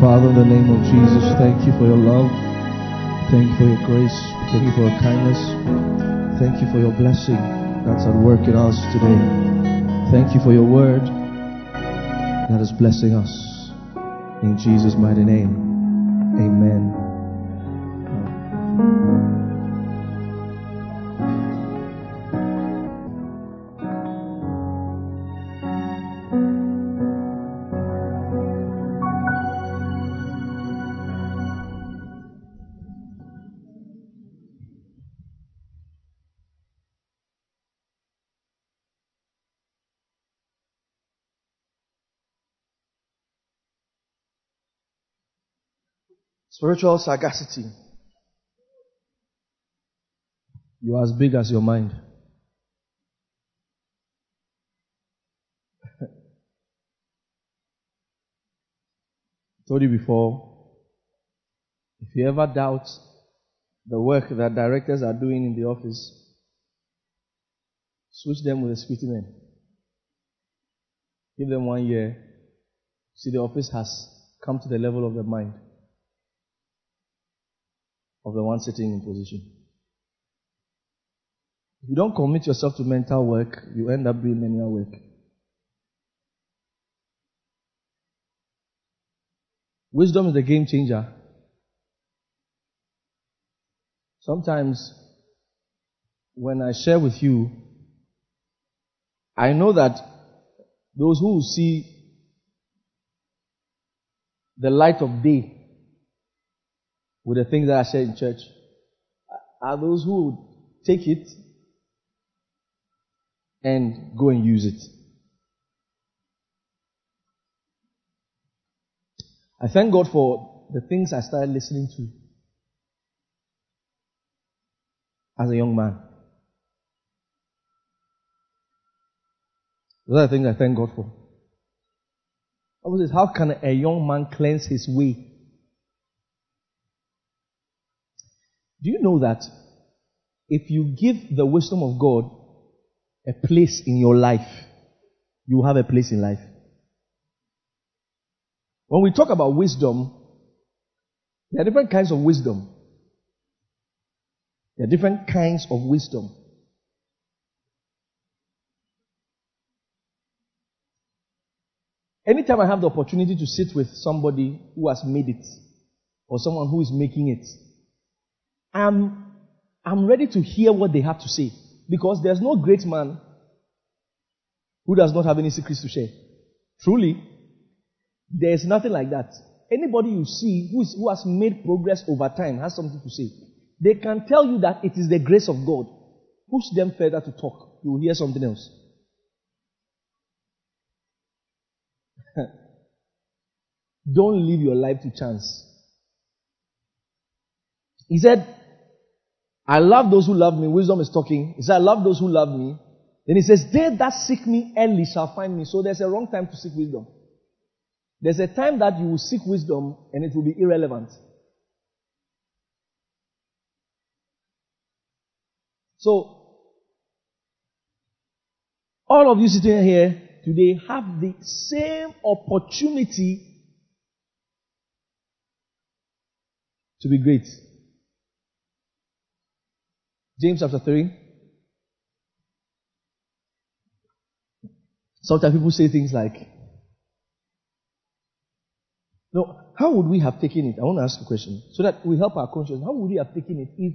Father, in the name of Jesus, thank you for your love. Thank you for your grace. Thank you for your kindness. Thank you for your blessing that's at work in us today. Thank you for your word that is blessing us. In Jesus' mighty name, amen. Spiritual sagacity. You're as big as your mind. told you before, if you ever doubt the work that directors are doing in the office, switch them with a security man. Give them one year. See, the office has come to the level of the mind of the one sitting in position. If you don't commit yourself to mental work, you end up doing manual work. Wisdom is the game changer. Sometimes when I share with you, I know that those who see the light of day with the things that I share in church are those who would take it and go and use it. I thank God for the things I started listening to as a young man. Those are the things I thank God for. How can a young man cleanse his way? Do you know that if you give the wisdom of God a place in your life, you have a place in life? When we talk about wisdom, there are different kinds of wisdom. There are different kinds of wisdom. Anytime I have the opportunity to sit with somebody who has made it, or someone who is making it, I'm, I'm ready to hear what they have to say. Because there's no great man who does not have any secrets to share. Truly, there's nothing like that. Anybody you see who, is, who has made progress over time has something to say. They can tell you that it is the grace of God. Push them further to talk. You will hear something else. Don't leave your life to chance. He said, I love those who love me. Wisdom is talking. He said, I love those who love me. Then he says, They that seek me early shall find me. So there's a wrong time to seek wisdom. There's a time that you will seek wisdom and it will be irrelevant. So, all of you sitting here today have the same opportunity to be great. James chapter 3. Sometimes people say things like, no, how would we have taken it? I want to ask a question so that we help our conscience. How would we have taken it if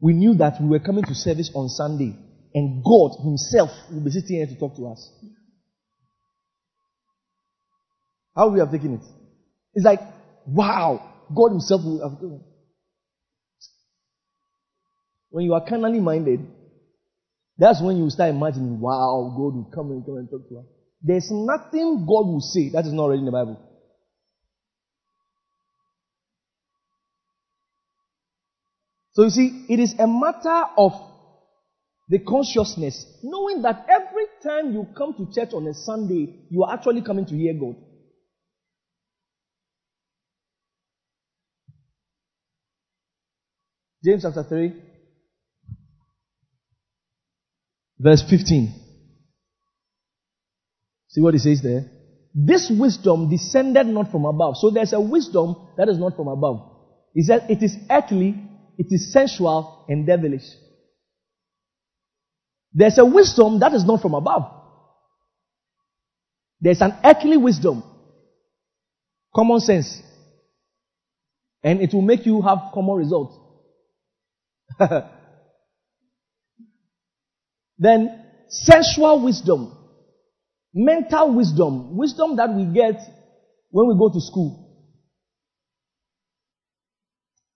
we knew that we were coming to service on Sunday and God Himself will be sitting here to talk to us? How would we have taken it? It's like, wow, God Himself will have. When you are carnally minded, that's when you start imagining, wow, God will come and come and talk to us. There's nothing God will say that is not already in the Bible. So you see, it is a matter of the consciousness, knowing that every time you come to church on a Sunday, you are actually coming to hear God. James chapter 3, verse 15. See what he says there? this wisdom descended not from above. So there's a wisdom that is not from above. He said it is earthly, it is sensual, and devilish. There's a wisdom that is not from above. There's an earthly wisdom, common sense, and it will make you have common results. then sensual wisdom, mental wisdom, wisdom that we get when we go to school.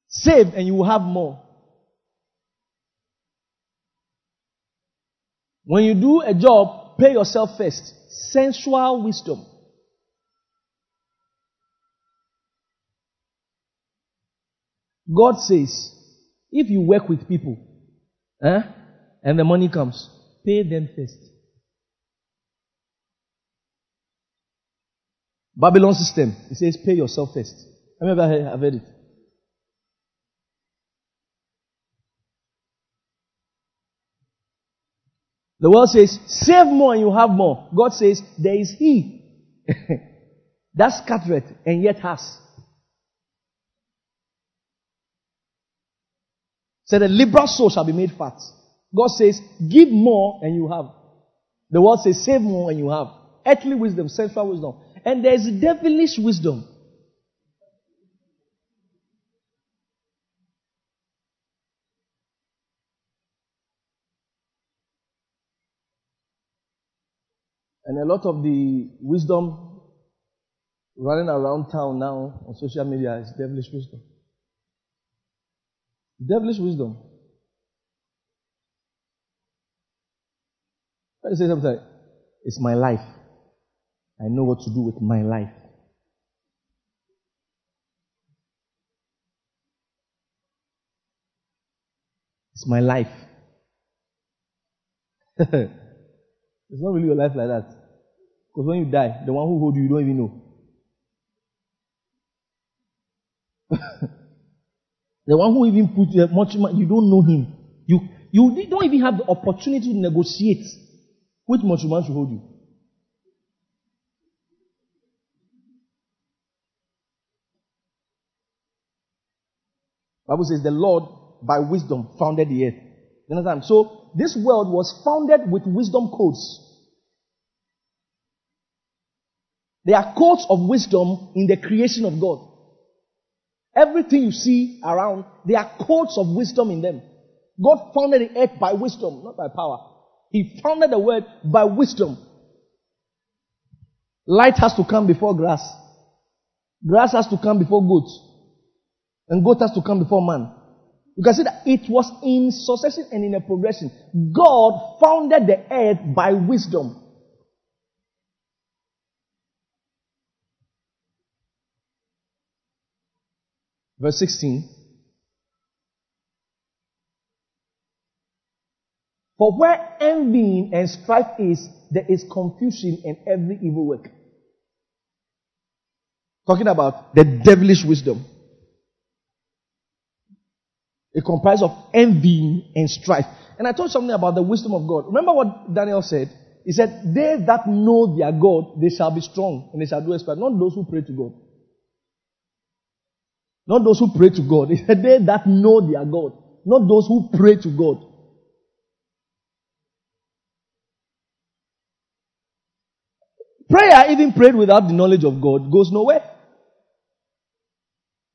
Save and you will have more. When you do a job, pay yourself first. Sensual wisdom. God says, if you work with people, eh, and the money comes, pay them first. Babylon system, it says pay yourself first. Have you ever heard it? The world says, save more and you have more. God says, there is He that scattereth and yet has. Said, the liberal soul shall be made fat. God says, give more and you have. The world says, save more and you have. Earthly wisdom, sensual wisdom. And there is devilish wisdom. And a lot of the wisdom running around town now on social media is devilish wisdom. Devilish wisdom. I say something. It's my life. I know what to do with my life. It's my life. It's not really your life like that. Because when you die, the one who hold you, you don't even know. the one who even put much money, you don't know him. You, you don't even have the opportunity to negotiate which much man should hold you. Bible says the Lord by wisdom founded the earth. You understand? So this world was founded with wisdom codes. There are codes of wisdom in the creation of God. Everything you see around, there are codes of wisdom in them. God founded the earth by wisdom, not by power. He founded the world by wisdom. Light has to come before grass. Grass has to come before goats. And goat has to come before man. You can see that it was in succession and in a progression. God founded the earth by wisdom. Verse 16. For where envy and strife is, there is confusion and every evil work. Talking about the devilish wisdom. It comprises of envy and strife. And I told something about the wisdom of God. Remember what Daniel said? He said, They that know their God, they shall be strong and they shall do exploit. Not those who pray to God. Not those who pray to God. He said, They that know their God. Not those who pray to God. Prayer, even prayed without the knowledge of God, goes nowhere.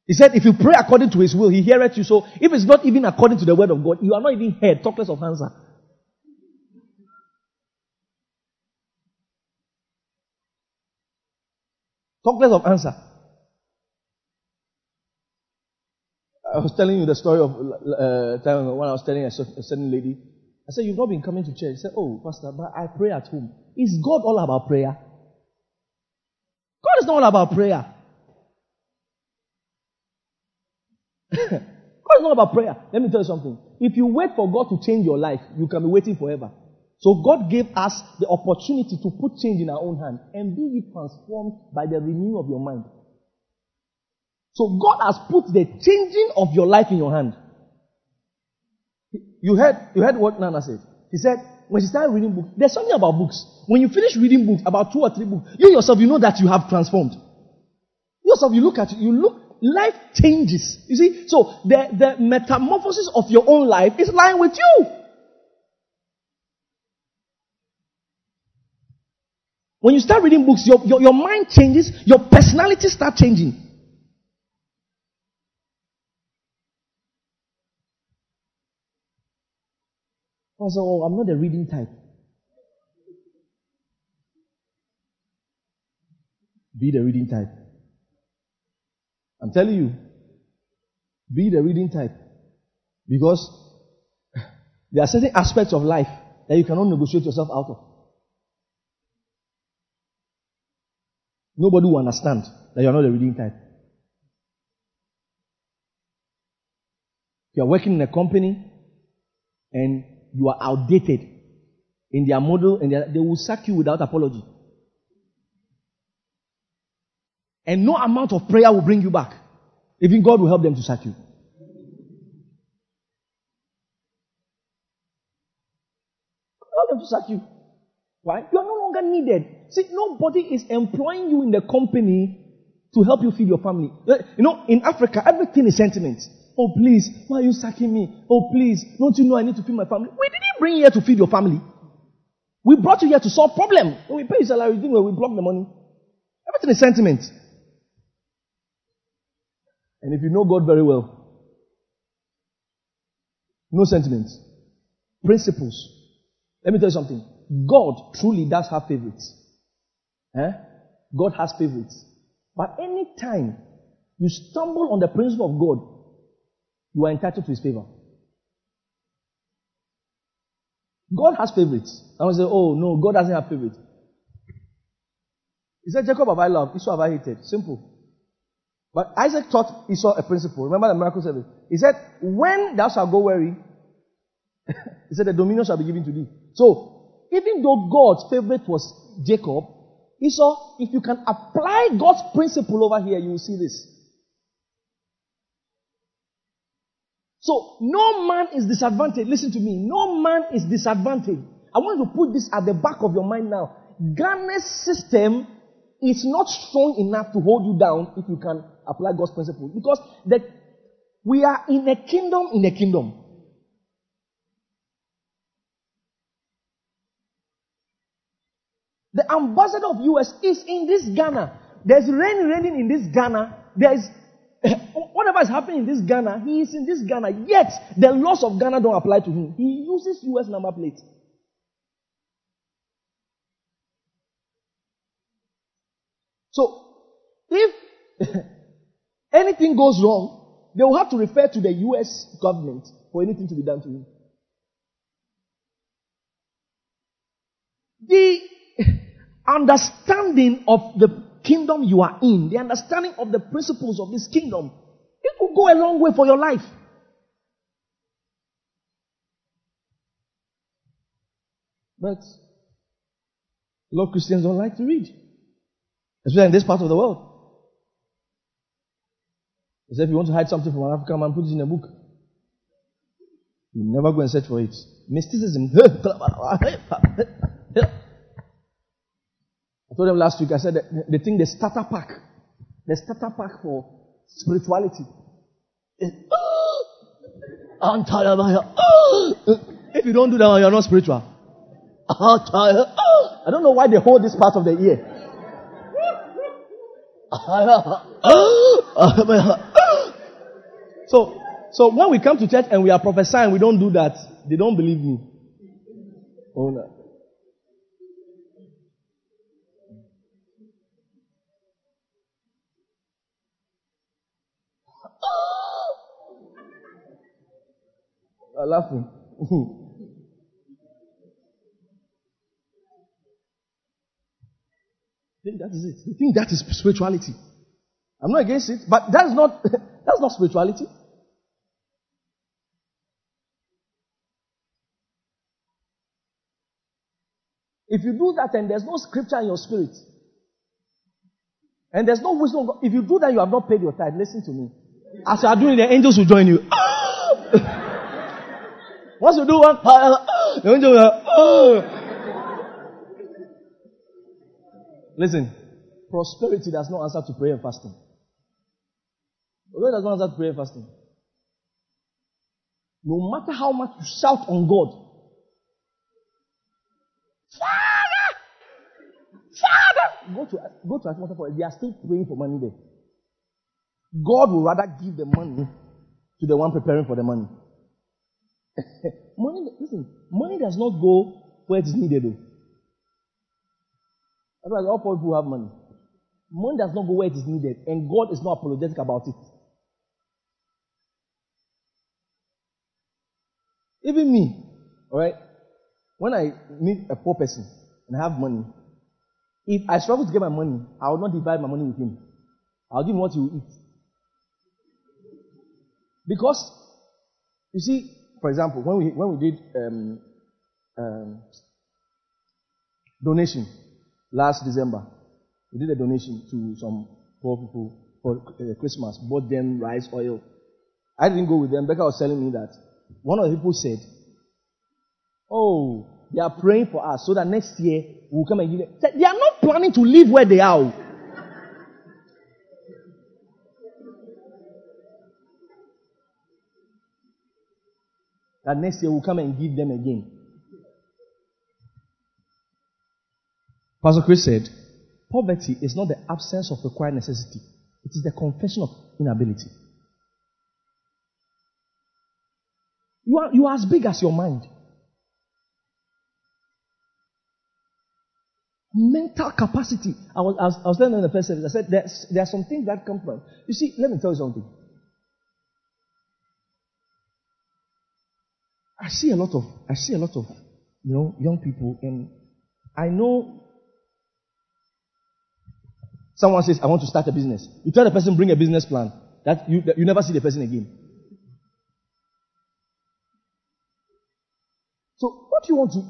He said, if you pray according to his will, he heareth you. So if it's not even according to the word of God, you are not even heard. Talk less of answer. Talk less of answer. I was telling you the story of uh, time when I was telling a, certain lady. I said, You've not been coming to church. She said, Oh, Pastor, but I pray at home. Is God all about prayer? God is not all about prayer. God is not about prayer. Let me tell you something. If you wait for God to change your life, you can be waiting forever. So God gave us the opportunity to put change in our own hand and be transformed by the renewal of your mind. So God has put the changing of your life in your hand. You heard, you heard what Nana said. He said, when she started reading books, there's something about books. When you finish reading books, about two or three books, you yourself, you know that you have transformed. You yourself, you look at you look, life changes. You see? So the, the metamorphosis of your own life is lying with you. When you start reading books, your, your, your mind changes, your personality start changing. I said, Oh, I'm not a reading type. Be the reading type. I'm telling you, be the reading type. Because there are certain aspects of life that you cannot negotiate yourself out of. Nobody will understand that you are not a reading type. You are working in a company and you are outdated in their model and they will sack you without apology. And no amount of prayer will bring you back. Even God will help them to sack you. Help them to sack you. Why? You are no longer needed. See, nobody is employing you in the company to help you feed your family. Eh, you know, in Africa, everything is sentiment. Oh, please, why are you sacking me? Oh, please, don't you know I need to feed my family? We didn't bring you here to feed your family. We brought you here to solve problem. When we pay your salary, we block the money. Everything is sentiment. And if you know God very well, no sentiments, principles. Let me tell you something. God truly does have favorites. Eh? God has favorites. But anytime you stumble on the principle of God, you are entitled to his favor. God has favorites. I will say, oh no, God doesn't have favorites. He said, Jacob have I loved, Esau have I hated. Simple. But Isaac taught Esau a principle. Remember the miracle service? He said, when thou shalt go weary, he said, the dominion shall be given to thee. So, even though God's favorite was Jacob, Esau, if you can apply God's principle over here, you will see this. So, no man is disadvantaged. Listen to me. No man is disadvantaged. I want you to put this at the back of your mind now. Ghana's system is not strong enough to hold you down if you can apply God's principle. Because the, we are in a kingdom in a kingdom. The ambassador of US is in this Ghana. There's rain raining in this Ghana. There's whatever is happening in this Ghana, he is in this Ghana. Yet the laws of Ghana don't apply to him. He uses US number plate. So if anything goes wrong, they will have to refer to the US government for anything to be done to him. The understanding of the kingdom you are in, the understanding of the principles of this kingdom, it could go a long way for your life. But a lot of Christians don't like to read, especially in this part of the world. As if you want to hide something from an African man, put it in a book. You never go and search for it. Mysticism. I told them last week, I said that they think the starter pack, the starter pack for spirituality I'm tired If you don't do that, you're not spiritual. Tired. I don't know why they hold this part of the ear. so, so when we come to church and we are prophesying, we don't do that. They don't believe me. Oh no. Are laughing. I think that is it. I think that is spirituality. I'm not against it, but that's not that's not spirituality. If you do that and there's no scripture in your spirit, and there's no wisdom, if you do that, you have not paid your tithe. Listen to me. As you are doing, the angels will join you. Once you do one, the angel will like, oh. Listen, prosperity does not answer to prayer and fasting. God does not answer to prayer and fasting. No matter how much you shout on God, Father! Father! Go to, go to Atmosphere for They are still praying for money there. God will rather give the money to the one preparing for the money. money, listen, money does not go where it is needed though. Otherwise, all poor people have money. Money does not go where it is needed, and God is not apologetic about it. Even me, alright, when I meet a poor person and have money, if I struggle to get my money, I will not divide my money with him. I'll give him what he will eat. Because, you see, for example, when we, when we did um, um, donation last December, we did a donation to some poor people for uh, Christmas, bought them rice, oil. I didn't go with them. Becca was telling me that one of the people said, Oh, they are praying for us so that next year we'll come and give them. They are not planning to live where they are. That next year we'll come and give them again. Pastor Chris said, poverty is not the absence of required necessity. It is the confession of inability. You are, you are as big as your mind. Mental capacity. I was, I was, I was telling in the first service, I said, there are some things that come from. You see, let me tell you something. I see a lot of, I see a lot of, you know, young people, and I know someone says, I want to start a business. You tell the person, bring a business plan. That you, you never see the person again. So, what do you want to?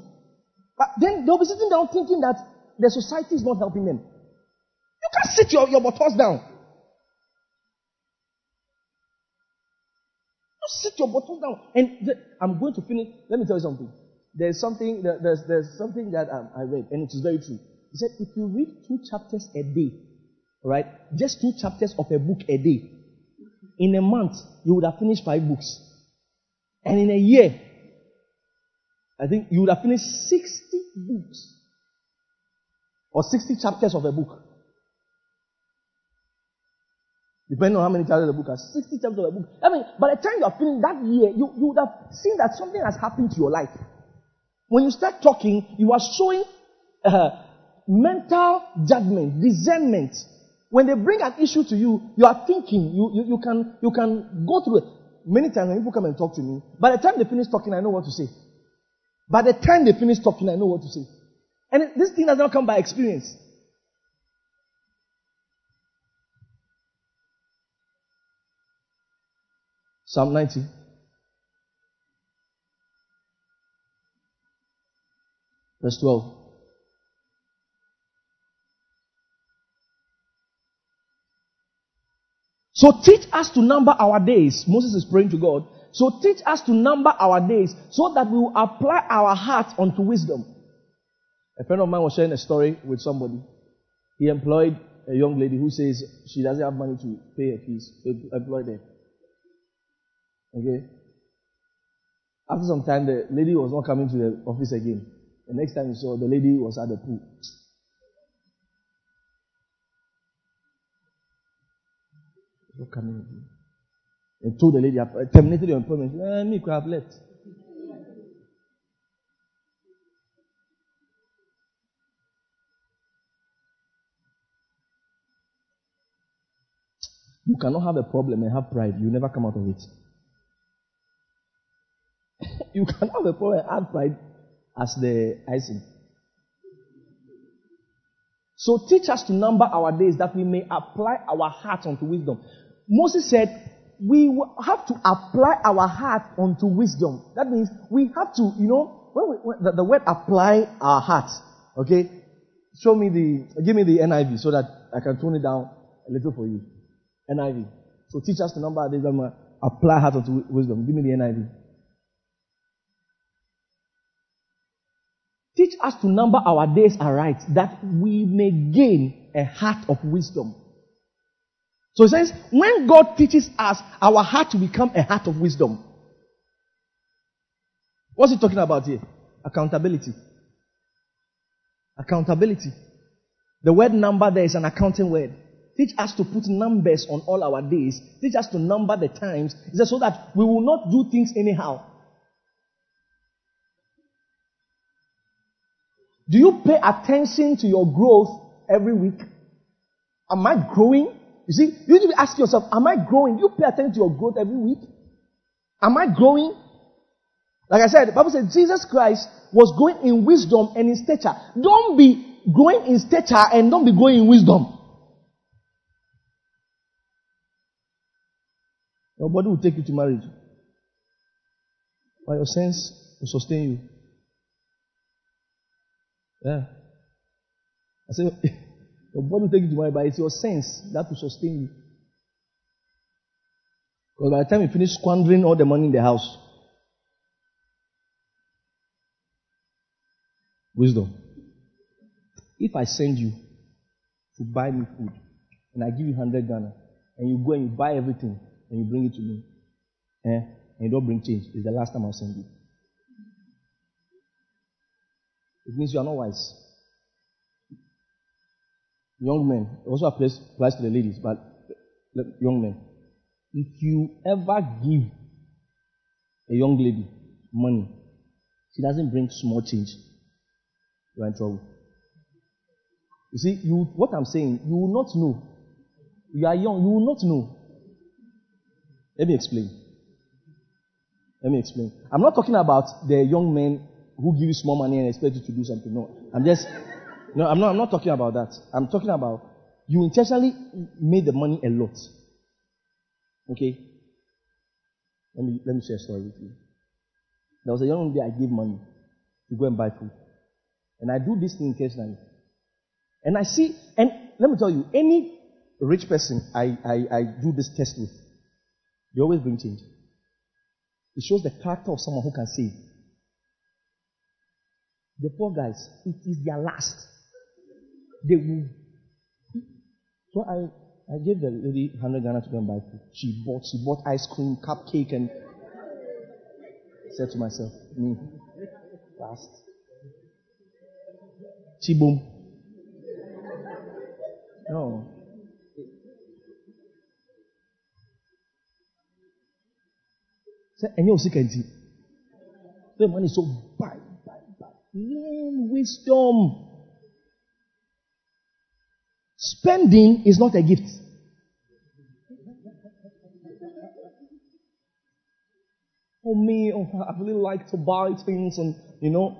But then they'll be sitting down thinking that the society is not helping them. You can't sit your, your buttocks down. Sit your bottom down. And the, I'm going to finish. Let me tell you something. There's something, there's, there's something that um, I read, and it is very true. He said, if you read two chapters a day, right, just two chapters of a book a day, in a month, you would have finished five books. And in a year, I think you would have finished 60 books. Or 60 chapters of a book. Depending on how many chapters the book has. 60 chapters of the book. I mean, by the time you are feeling that year, you, you would have seen that something has happened to your life. When you start talking, you are showing uh, mental judgment, discernment. When they bring an issue to you, you are thinking, you, you, you, can, you can go through it. Many times when people come and talk to me, by the time they finish talking, I know what to say. By the time they finish talking, I know what to say. And this thing does not come by experience. Psalm 90. Verse 12. So teach us to number our days. Moses is praying to God. So teach us to number our days so that we will apply our heart unto wisdom. A friend of mine was sharing a story with somebody. He employed a young lady who says she doesn't have money to pay her fees. He employed her. Okay? After some time, the lady was not coming to the office again. The next time he saw, the lady was at the pool. Not coming again. And told the lady, I terminated your employment. Eh, me could have left. You cannot have a problem and have pride. You never come out of it. you can have a problem pride as the icing. So teach us to number our days that we may apply our heart unto wisdom. Moses said, we have to apply our heart unto wisdom. That means we have to, you know, when, we, when the, the, word apply our heart, okay? Show me the, give me the NIV so that I can tone it down a little for you. NIV. So teach us to number our days that we apply heart unto wisdom. Give me the NIV. Teach us to number our days aright, that we may gain a heart of wisdom. So it says, when God teaches us, our heart to become a heart of wisdom. What's he talking about here? Accountability. Accountability. The word number there is an accounting word. Teach us to put numbers on all our days. Teach us to number the times. He says so that we will not do things anyhow. Do you pay attention to your growth every week? Am I growing? You see, you need to ask yourself, am I growing? Do you pay attention to your growth every week? Am I growing? Like I said, the Bible said Jesus Christ was growing in wisdom and in stature. Don't be growing in stature and don't be growing in wisdom. Nobody will take you to marriage. But your sense will sustain you. Yeah. I say, your body will take you to but it's your sense that will sustain you. Because by the time you finish squandering all the money in the house, wisdom. If I send you to buy me food and I give you 100 Ghana and you go and you buy everything and you bring it to me, eh, and you don't bring change, it's the last time I'll send you. It means you are not wise. Young men, also applies, applies to the ladies, but young men, if you ever give a young lady money, she doesn't bring small change, you are in trouble. You see, you, what I'm saying, you will not know. You are young, you will not know. Let me explain. Let me explain. I'm not talking about the young men who give you small money and expect you to do something. No, I'm just, no, I'm not, I'm not talking about that. I'm talking about you intentionally made the money a lot. Okay? Let me, let me share a story with you. There was a young lady I gave money to go and buy food. And I do this thing intentionally. And I see, and let me tell you, any rich person I, I, I do this test with, they always bring change. It shows the character of someone who can save. The poor guys, it is their last. They will. So I, I gave the lady 100 Ghana to go and buy food. She bought, she bought ice cream, cupcake, and said to myself, me, last. Chiboom. No. Say, and you're sick and The money is so bad. Learn wisdom. Spending is not a gift. For me, oh, I really like to buy things and, you know,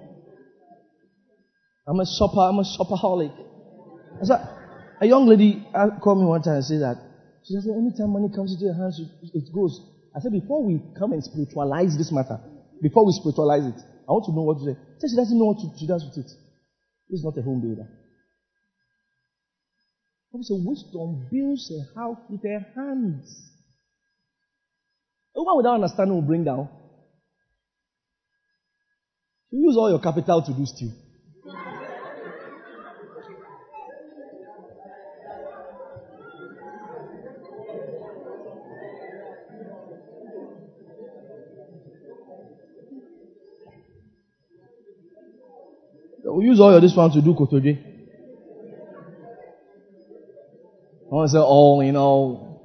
I'm a shopper, I'm a shopaholic. Said, a young lady uh, called me one time and said that, she said, anytime money comes into your hands, it goes. I said, before we come and spiritualize this matter, before we spiritualize it, I want to know what to say. She she doesn't know what to, she does with it. Is not a home builder. So wisdom builds a house with her hands. A woman without understanding will bring down. You use all your capital to do steal. We use all your this one to do kotoje. I want to say, oh, you know,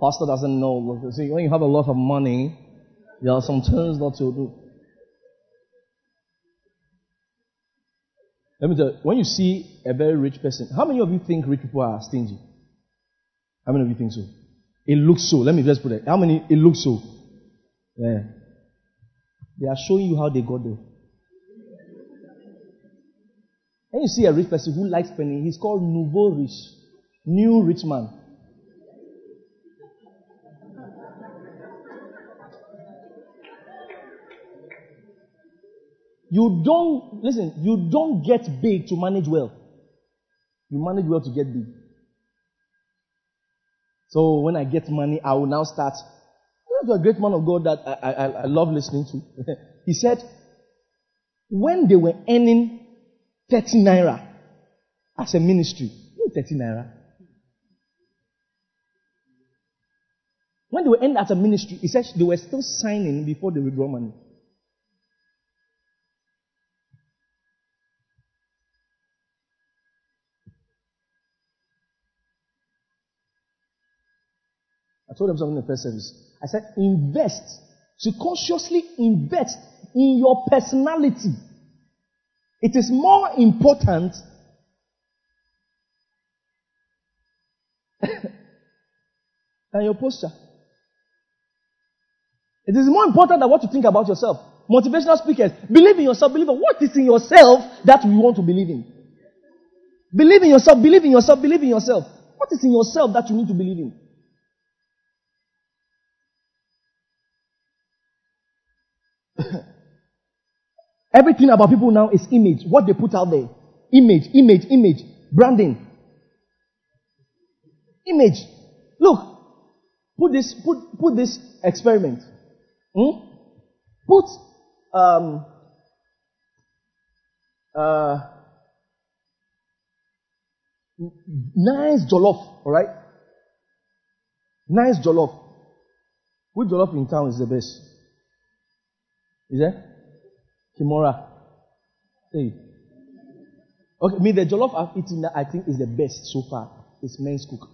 pastor doesn't know. See, when you have a lot of money, there are some things that you do. Let me tell you, when you see a very rich person, how many of you think rich people are stingy? How many of you think so? It looks so. Let me just put it. How many? It looks so. Yeah. They are showing you how they got there. And you see a rich person who likes spending, he's called nouveau rich, new rich man. You don't, listen, you don't get big to manage well. You manage well to get big. So when I get money, I will now start. There's a great man of God that I, I, I love listening to. he said, when they were earning 30 naira as a ministry. 30 naira. When they were earning as a ministry, he said they were still signing before they withdraw money. I told them something in the first service. I said, invest. To consciously invest in your personality. It is more important than your posture. It is more important than what you think about yourself. Motivational speakers, believe in yourself, believe in what is in yourself that you want to believe in. Believe in yourself, believe in yourself, believe in yourself. What is in yourself that you need to believe in? Everything about people now is image. What they put out there. Image, image, image. Branding. Image. Look. Put this, put, put this experiment. Hmm? Put, um, uh, nice jollof, alright? Nice jollof. Which jollof in town is the best? Is there? Kimora. Hey. Okay, me, the jollof I've eaten that I think is the best so far. It's men's cook.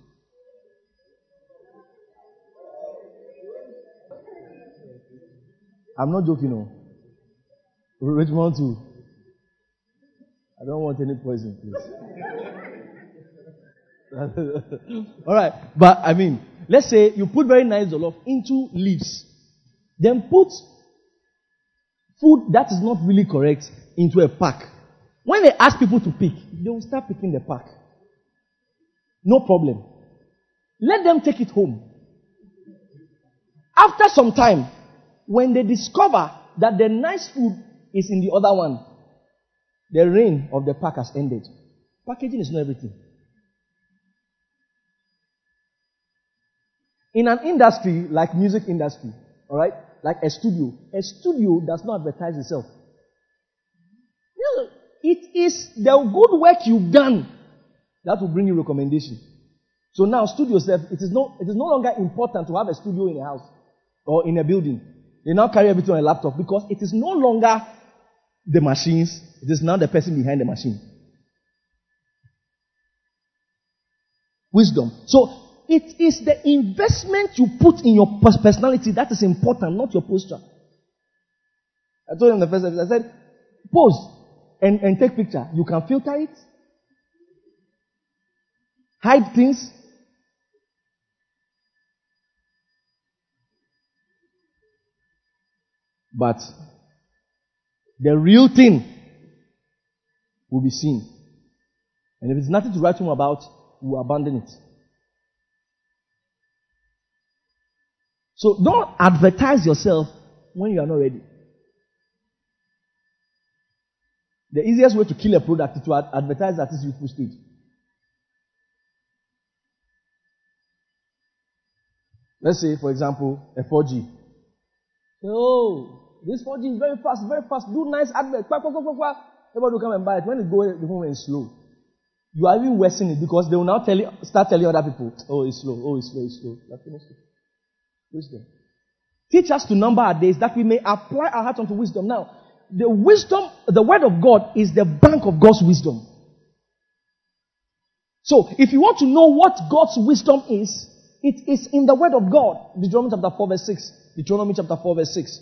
I'm not joking, no. Richmond too. I don't want any poison, please. All right, but I mean, let's say you put very nice jollof into leaves, then put food that is not really correct into a pack. When they ask people to pick, they will start picking the pack. No problem. Let them take it home. After some time, when they discover that the nice food is in the other one, the reign of the pack has ended. Packaging is not everything. In an industry like music industry, all right, like a studio, a studio does not advertise itself. No, It is the good work you've done that will bring you recommendation. So now, studio self, it is no, it is no longer important to have a studio in a house or in a building. They now carry everything on a laptop because it is no longer the machines, it is now the person behind the machine. Wisdom. So it is the investment you put in your personality that is important, not your posture. I told him the first time, I said, pose and, and take picture. You can filter it, hide things. But the real thing will be seen. And if it's nothing to write home about, we'll abandon it. So don't advertise yourself when you are not ready. The easiest way to kill a product is to advertise at its youthful stage. Let's say, for example, a 4G. Oh, this 4G is very fast, very fast. Do nice advert. Quack, quack, quack, quack. Everybody will come and buy it. When it goes, the phone is slow. You are even worsening it because they will now tell you, start telling other people, oh, it's slow, oh, it's slow, it's slow. Wisdom. Teach us to number our days that we may apply our hearts unto wisdom. Now, the wisdom, the word of God is the bank of God's wisdom. So, if you want to know what God's wisdom is, it is in the word of God. Deuteronomy chapter 4 verse 6. Deuteronomy chapter 4 verse 6.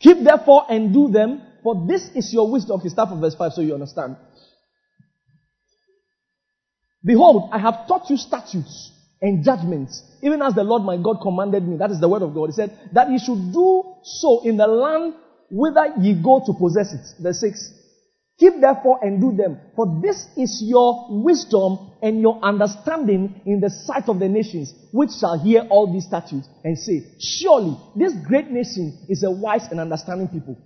Keep therefore and do them, for this is your wisdom. Okay, start from verse 5 so you understand. Behold, I have taught you statutes and judgments, even as the Lord my God commanded me. That is the word of God. He said that ye should do so in the land whither ye go to possess it. Verse 6. Keep therefore and do them, for this is your wisdom and your understanding in the sight of the nations, which shall hear all these statutes and say, Surely this great nation is a wise and understanding people.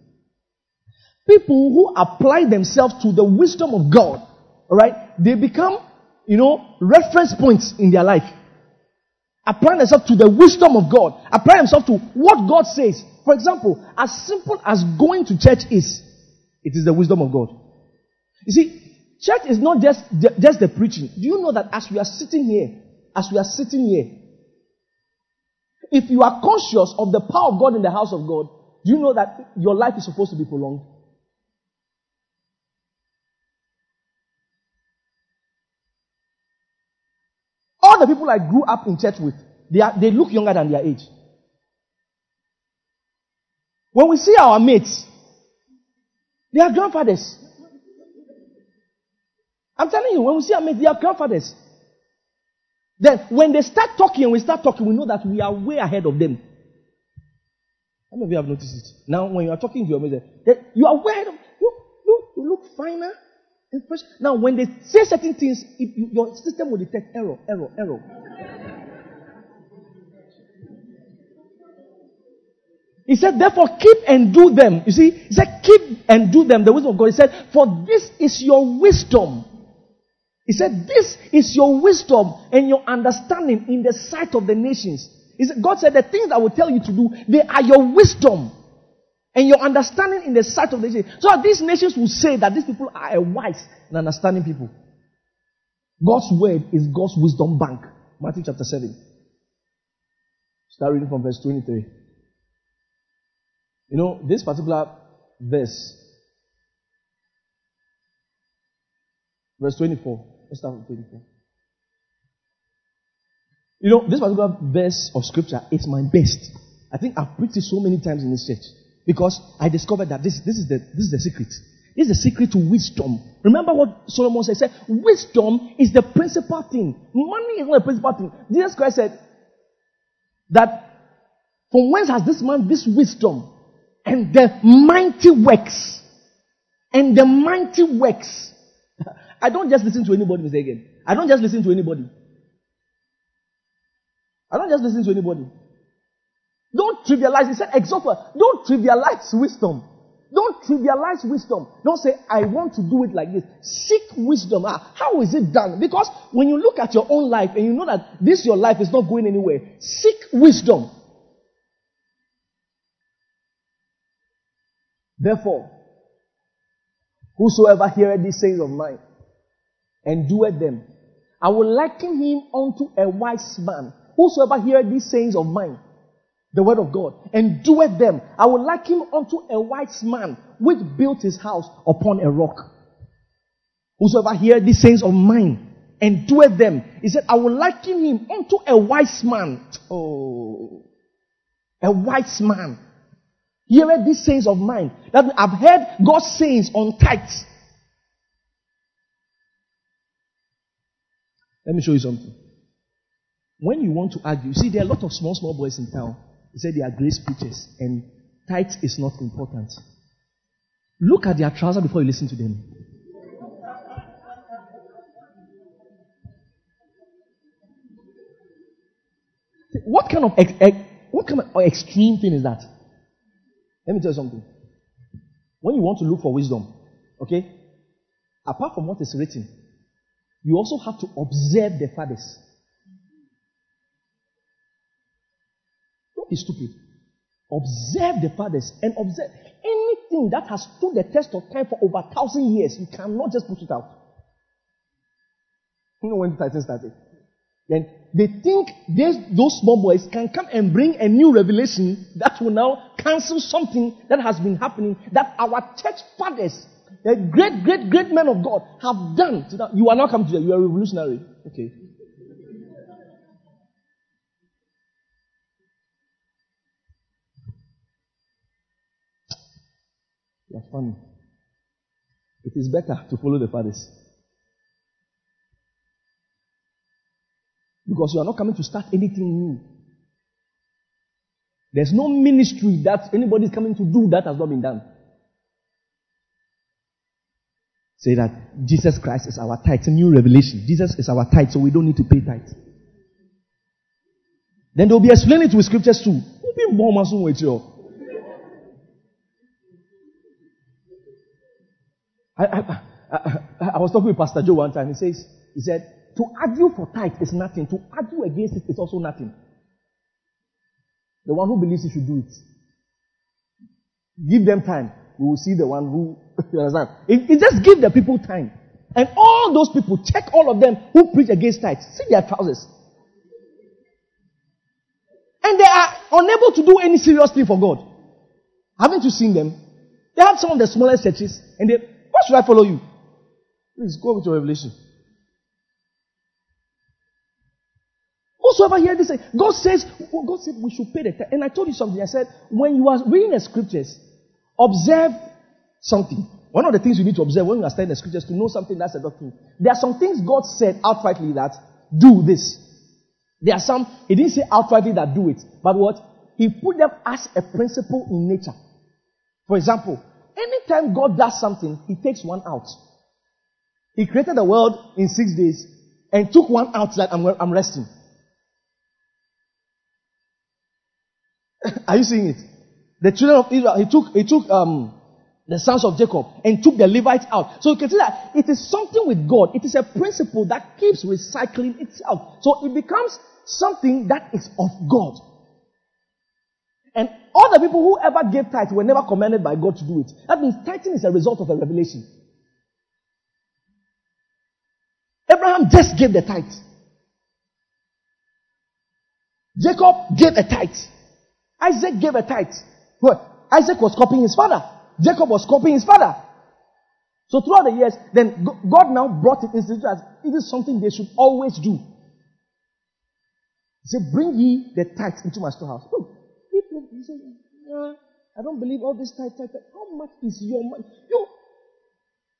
People who apply themselves to the wisdom of God, alright, they become you know, reference points in their life. applying themselves to the wisdom of God, applying themselves to what God says. For example, as simple as going to church is, it is the wisdom of God. You see, church is not just, just the preaching. Do you know that as we are sitting here, as we are sitting here, if you are conscious of the power of God in the house of God, do you know that your life is supposed to be prolonged? All the people I grew up in church with, they, are, they look younger than their age. When we see our mates, they are grandfathers. I'm telling you, when we see our mates, they are grandfathers. Then, when they start talking and we start talking, we know that we are way ahead of them. How many of you have noticed it? Now, when you are talking to your mate, you are way ahead of you. You, you look finer Now, when they say certain things, it, your system will detect error, error, error. He said, therefore, keep and do them. You see, he said, keep and do them. The wisdom of God. He said, for this is your wisdom. He said, this is your wisdom and your understanding in the sight of the nations. He said, God said, the things I will tell you to do, they are your wisdom and your understanding in the sight of the nations. So these nations will say that these people are a wise and understanding people. God's word is God's wisdom bank. Matthew chapter 7. Start reading from verse 23. You know, this particular verse, verse 24. Let's start with 24. You know, this particular verse of scripture is my best. I think I've preached it so many times in this church because I discovered that this, this, is, the, this is the secret. This is the secret to wisdom. Remember what Solomon said? Said, wisdom is the principal thing. Money is not the principal thing. Jesus Christ said that from whence has this man this wisdom? and the mighty works. And the mighty works. I don't just listen to anybody, Mr. Again. I don't just listen to anybody. I don't just listen to anybody. Don't trivialize. He said, exalt. Don't trivialize wisdom. Don't trivialize wisdom. Don't say, I want to do it like this. Seek wisdom. Ah, how is it done? Because when you look at your own life and you know that this your life is not going anywhere, seek wisdom. Therefore, whosoever heareth these sayings of mine and doeth them, I will liken him unto a wise man. Whosoever heareth these sayings of mine, the word of God, and doeth them, I will liken him unto a wise man which built his house upon a rock. Whosoever hear these sayings of mine and doeth them, he said, I will liken him unto a wise man. Oh, a wise man Hear these sayings of mine. That I've heard God's sayings on tithes. Let me show you something. When you want to argue, see, there are a lot of small, small boys in town. They say they are grace preachers, and tithes is not important. Look at their trousers before you listen to them. What kind of ex- ex- what kind of extreme thing is that? Let me tell you something. When you want to look for wisdom, okay, apart from what is written, you also have to observe the fathers. Don't stupid. Observe the fathers and observe anything that has stood the test of time for over a thousand years. You cannot just put it out. You know when the Titans started? Then they think those small boys can come and bring a new revelation that will now cancel something that has been happening that our church fathers, the great, great, great men of God have done. So you are not coming to you are revolutionary. Okay. You are funny. It is better to follow the fathers. Because you are not coming to start anything new. There's no ministry that anybody is coming to do that has not been done. Say that Jesus Christ is our tithe. It's a new revelation. Jesus is our tithe, so we don't need to pay tithe. Then they'll be explaining it with scriptures too. I, I, I, I was talking with Pastor Joe one time. He says, He said, to argue for tithe is nothing. To argue against it is also nothing. The one who believes he should do it. Give them time. We will see the one who, you understand? It, it just give the people time. And all those people, check all of them who preach against tithe. See their trousers. And they are unable to do any serious thing for God. Haven't you seen them? They have some of the smallest churches, and they, what should I follow you? Please go with your revelation. Whosoever hear this, God says, God said we should pay the tithe. And I told you something. I said, when you are reading the scriptures, observe something. One of the things you need to observe when you are studying the scriptures to know something that's a doctrine. There are some things God said outrightly that do this. There are some, He didn't say outrightly that do it. But what? He put them as a principle in nature. For example, anytime God does something, He takes one out. He created the world in six days and took one out that I'm, I'm resting. Are you seeing it? The children of Israel, he took, he took um, the sons of Jacob and took the Levites out. So you can see that it is something with God. It is a principle that keeps recycling itself. So it becomes something that is of God. And all the people who ever gave tithe were never commanded by God to do it. That means tithing is a result of a revelation. Abraham just gave the tithe. Jacob gave a tithe. Isaac gave a tithe. Well, Isaac was copying his father. Jacob was copying his father. So throughout the years, then God now brought it into as it is something they should always do. He said, Bring ye the tithe into my storehouse. He said, nah, I don't believe all this tithe, tithe, tithe. How much is your money? You,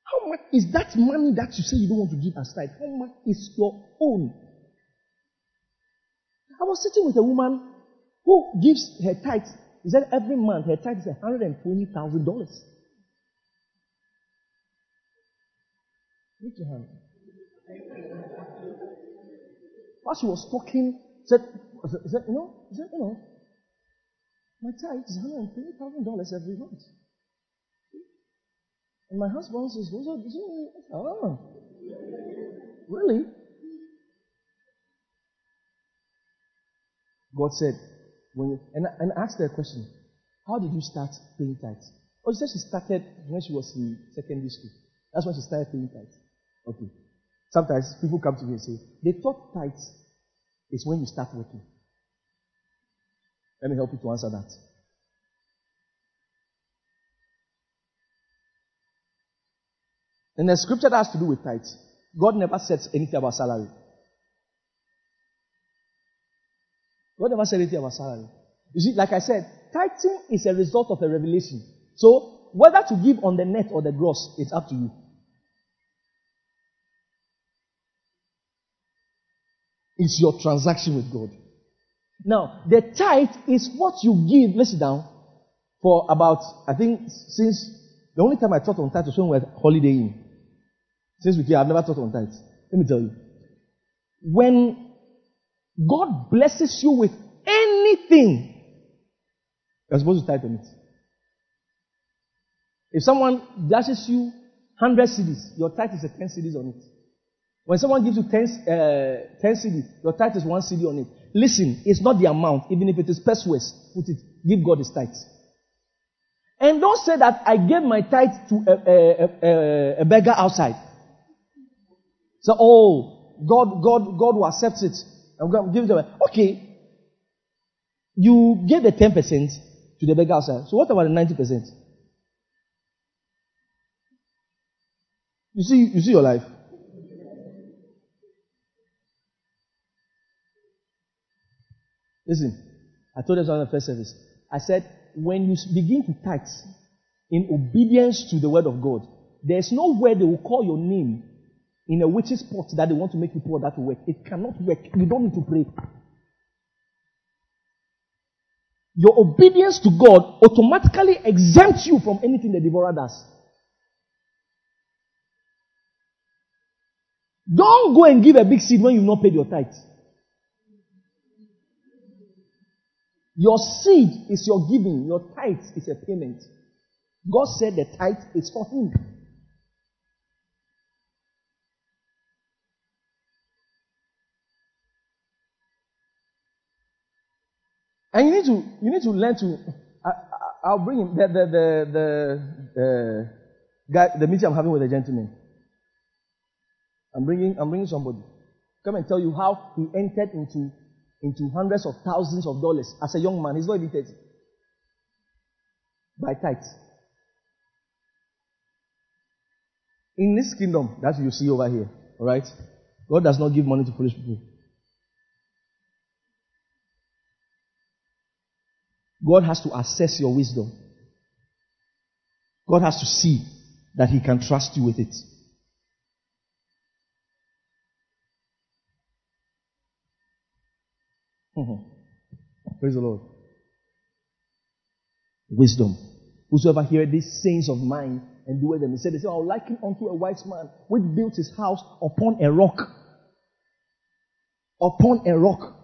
how much is that money that you say you don't want to give as tithe? How much is your own? I was sitting with a woman who gives her tithe? He said every month her tithe is $120,000. Lift your hand. While she was talking, said, said, you know, said, you know, my tithe is $120,000 every month. And my husband says, oh, really? God said, when you, and, and asked her a question. How did you start paying tithes? Oh, she said she started when she was in secondary school. That's when she started paying tithes. Okay. Sometimes people come to me and say, they thought tithes is when you start working. Let me help you to answer that. And the scripture that has to do with tithes, God never says anything about salary. God never said anything about salary. You see, like I said, tithing is a result of a revelation. So, whether to give on the net or the gross, it's up to you. It's your transaction with God. Now, the tithe is what you give, listen down, for about, I think, since the only time I taught on tithe was when we were holidaying. Since we came, I've never taught on tithe. Let me tell you. When God blesses you with anything, you're supposed to tithe on it. If someone dashes you 100 cedis, your tithe is a 10 cedis on it. When someone gives you 10, uh, 10 cedis, your tithe is 1 cedi on it. Listen, it's not the amount, even if it is pesos, put it, give God his tithe. And don't say that I gave my tithe to a, a, a, a beggar outside. So, oh, God, God, God will accept it. I'm going to give it away. Okay. You gave the 10% to the beggar outside. So what about the 90%? You see, you see your life. Listen, I told us on the first service. I said, when you begin to tithe in obedience to the word of God, there's no way they will call your name in a witch's pot that they want to make you poor that will work. It cannot work. You don't need to pray. Your obedience to God automatically exempts you from anything the devourer does. Don't go and give a big seed when you've not paid your tithe. Your seed is your giving, your tithe is a payment. God said the tithe is for Him. And you need to you need to learn to. I, will bring him the the the the, the, guy, the meeting I'm having with the gentleman. I'm bringing I'm bringing somebody. Come and tell you how he entered into into hundreds of thousands of dollars as a young man. He's not even 30. By tithes. In this kingdom that you see over here, alright? God does not give money to foolish people. God has to assess your wisdom. God has to see that He can trust you with it. Mm-hmm. Praise the Lord. Wisdom. Whosoever heareth these sayings of mine and doeth them, he said, they say, I'll liken unto a wise man which built his house upon a rock. Upon a rock.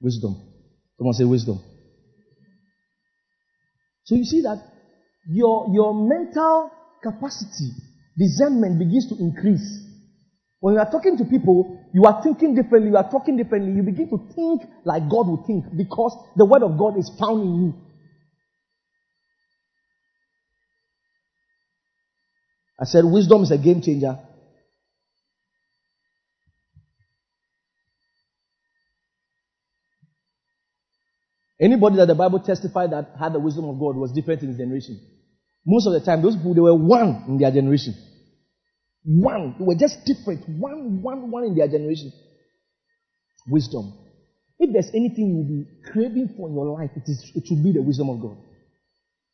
Wisdom. Someone say wisdom. So you see that your, your mental capacity, discernment begins to increase. When you are talking to people, you are thinking differently, you are talking differently, you begin to think like God would think because the word of God is found in you. I said wisdom is a game changer. Anybody that the Bible testified that had the wisdom of God was different in his generation. Most of the time, those people, they were one in their generation. One. They were just different. One, one, one in their generation. Wisdom. If there's anything you will be craving for in your life, it, is, it should be the wisdom of God.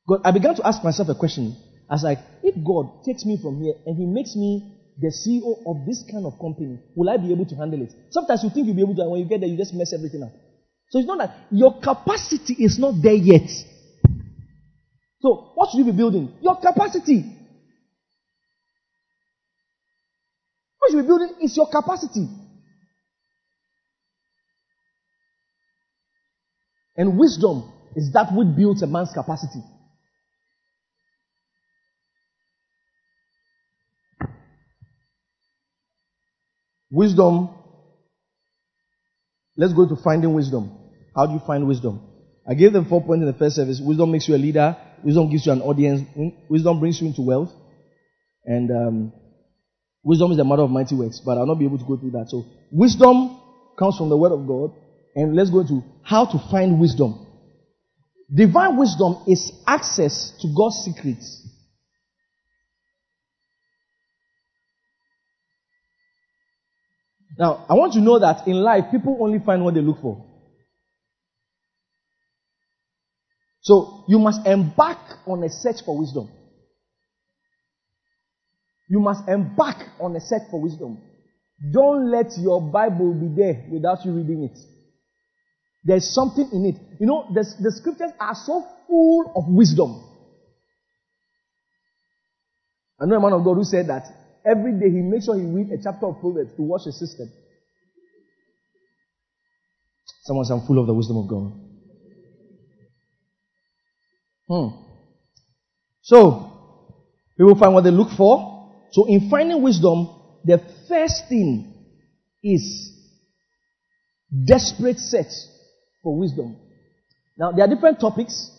God. I began to ask myself a question. I was like, if God takes me from here and He makes me the CEO of this kind of company, will I be able to handle it? Sometimes you think you'll be able to, and when you get there, you just mess everything up. So it's not that your capacity is not there yet. So what should you be building? Your capacity. What you should be building is your capacity. And wisdom is that which builds a man's capacity. Wisdom. Let's go to finding wisdom. How do you find wisdom? I gave them four points in the first service. Wisdom makes you a leader. Wisdom gives you an audience. Wisdom brings you into wealth. And um, wisdom is the mother of mighty works. But I'll not be able to go through that. So wisdom comes from the word of God. And let's go to how to find wisdom. Divine wisdom is access to God's secrets. Now, I want you to know that in life, people only find what they look for. So you must embark on a search for wisdom. You must embark on a search for wisdom. Don't let your Bible be there without you reading it. There's something in it. You know, the, the scriptures are so full of wisdom. I know a man of God who said that every day he makes sure he reads a chapter of Proverbs to watch his system. Someone said, I'm full of the wisdom of God. Hmm. So, people find what they look for. So, in finding wisdom, the first thing is desperate search for wisdom. Now, there are different topics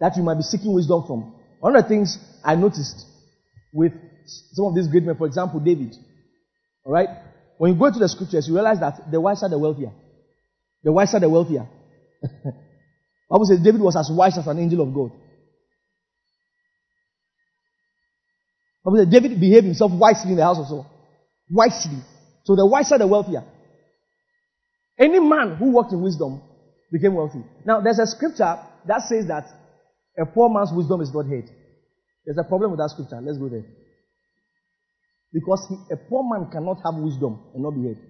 that you might be seeking wisdom from. One of the things I noticed with some of these great men, for example, David. Alright? When you go into the scriptures, you realize that the wiser, the wealthier. The wiser, the wealthier. Bible says David was as wise as an angel of God. Says David behaved himself wisely in the house of Saul. Wisely. So the wiser, the wealthier. Any man who walked in wisdom became wealthy. Now, there's a scripture that says that a poor man's wisdom is not hate. There's a problem with that scripture. Let's go there. Because he, a poor man cannot have wisdom and not be hate.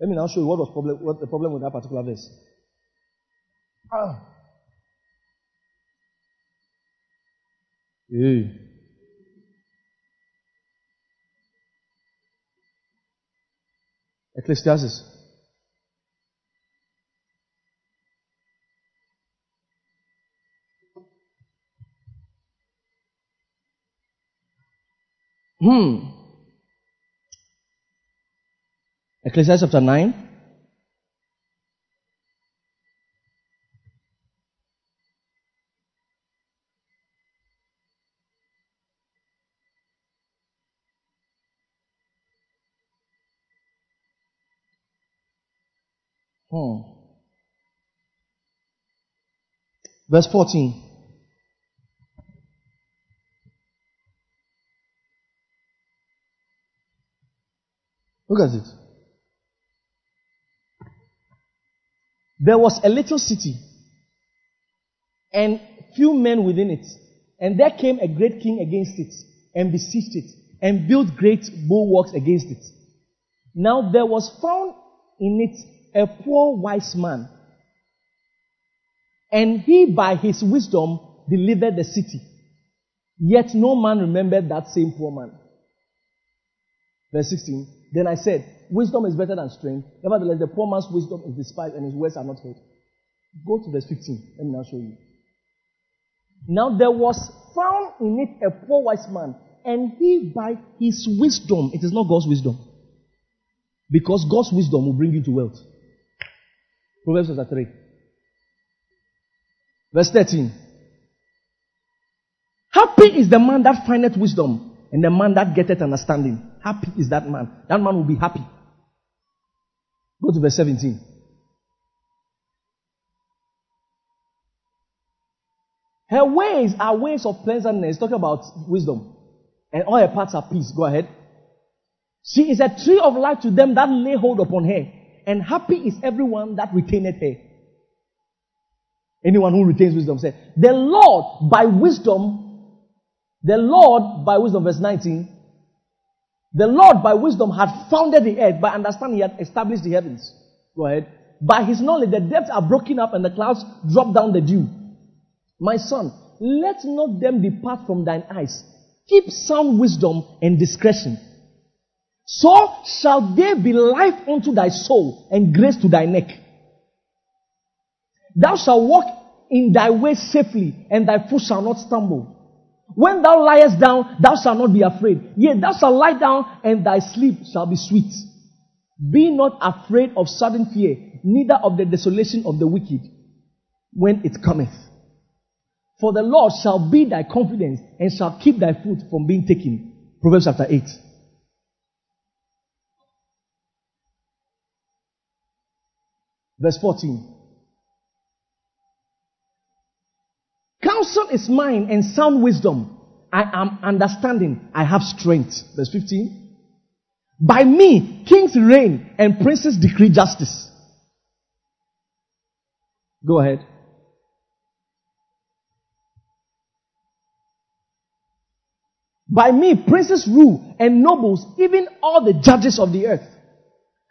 Let me now show you what was problem, what the problem with that particular verse. Ah. Hey. Ecclesiastes. Hmm. Ecclesiastes chapter 9. Hmm. Verse 14. Look at it. There was a little city and few men within it. And there came a great king against it and besieged it and built great bulwarks against it. Now there was found in it a poor wise man. And he by his wisdom delivered the city. Yet no man remembered that same poor man. Verse 16. Then I said, Wisdom is better than strength. Nevertheless, the poor man's wisdom is despised and his words are not heard. Go to verse 15. Let me now show you. Now there was found in it a poor wise man, and he by his wisdom, it is not God's wisdom. Because God's wisdom will bring you to wealth. Proverbs chapter 3. Verse 13. Happy is the man that findeth wisdom, and the man that getteth understanding. Happy is that man. That man will be happy. Go to verse 17. Her ways are ways of pleasantness. Talking about wisdom. And all her parts are peace. Go ahead. She is a tree of life to them that lay hold upon her. And happy is everyone that retaineth her. Anyone who retains wisdom say, The Lord by wisdom, the Lord by wisdom, verse 19, the Lord, by wisdom, had founded the earth. By understanding, he had established the heavens. Go ahead. By his knowledge, the depths are broken up and the clouds drop down the dew. My son, let not them depart from thine eyes. Keep sound wisdom and discretion. So shall they be life unto thy soul and grace to thy neck. Thou shalt walk in thy way safely, and thy foot shall not stumble. When thou liest down, thou shalt not be afraid. Yea, thou shalt lie down, and thy sleep shall be sweet. Be not afraid of sudden fear, neither of the desolation of the wicked when it cometh. For the Lord shall be thy confidence and shall keep thy foot from being taken. Proverbs chapter 8. Verse 14. Counsel is mine and sound wisdom. I am understanding. I have strength. Verse 15. By me, kings reign and princes decree justice. Go ahead. By me, princes rule and nobles, even all the judges of the earth.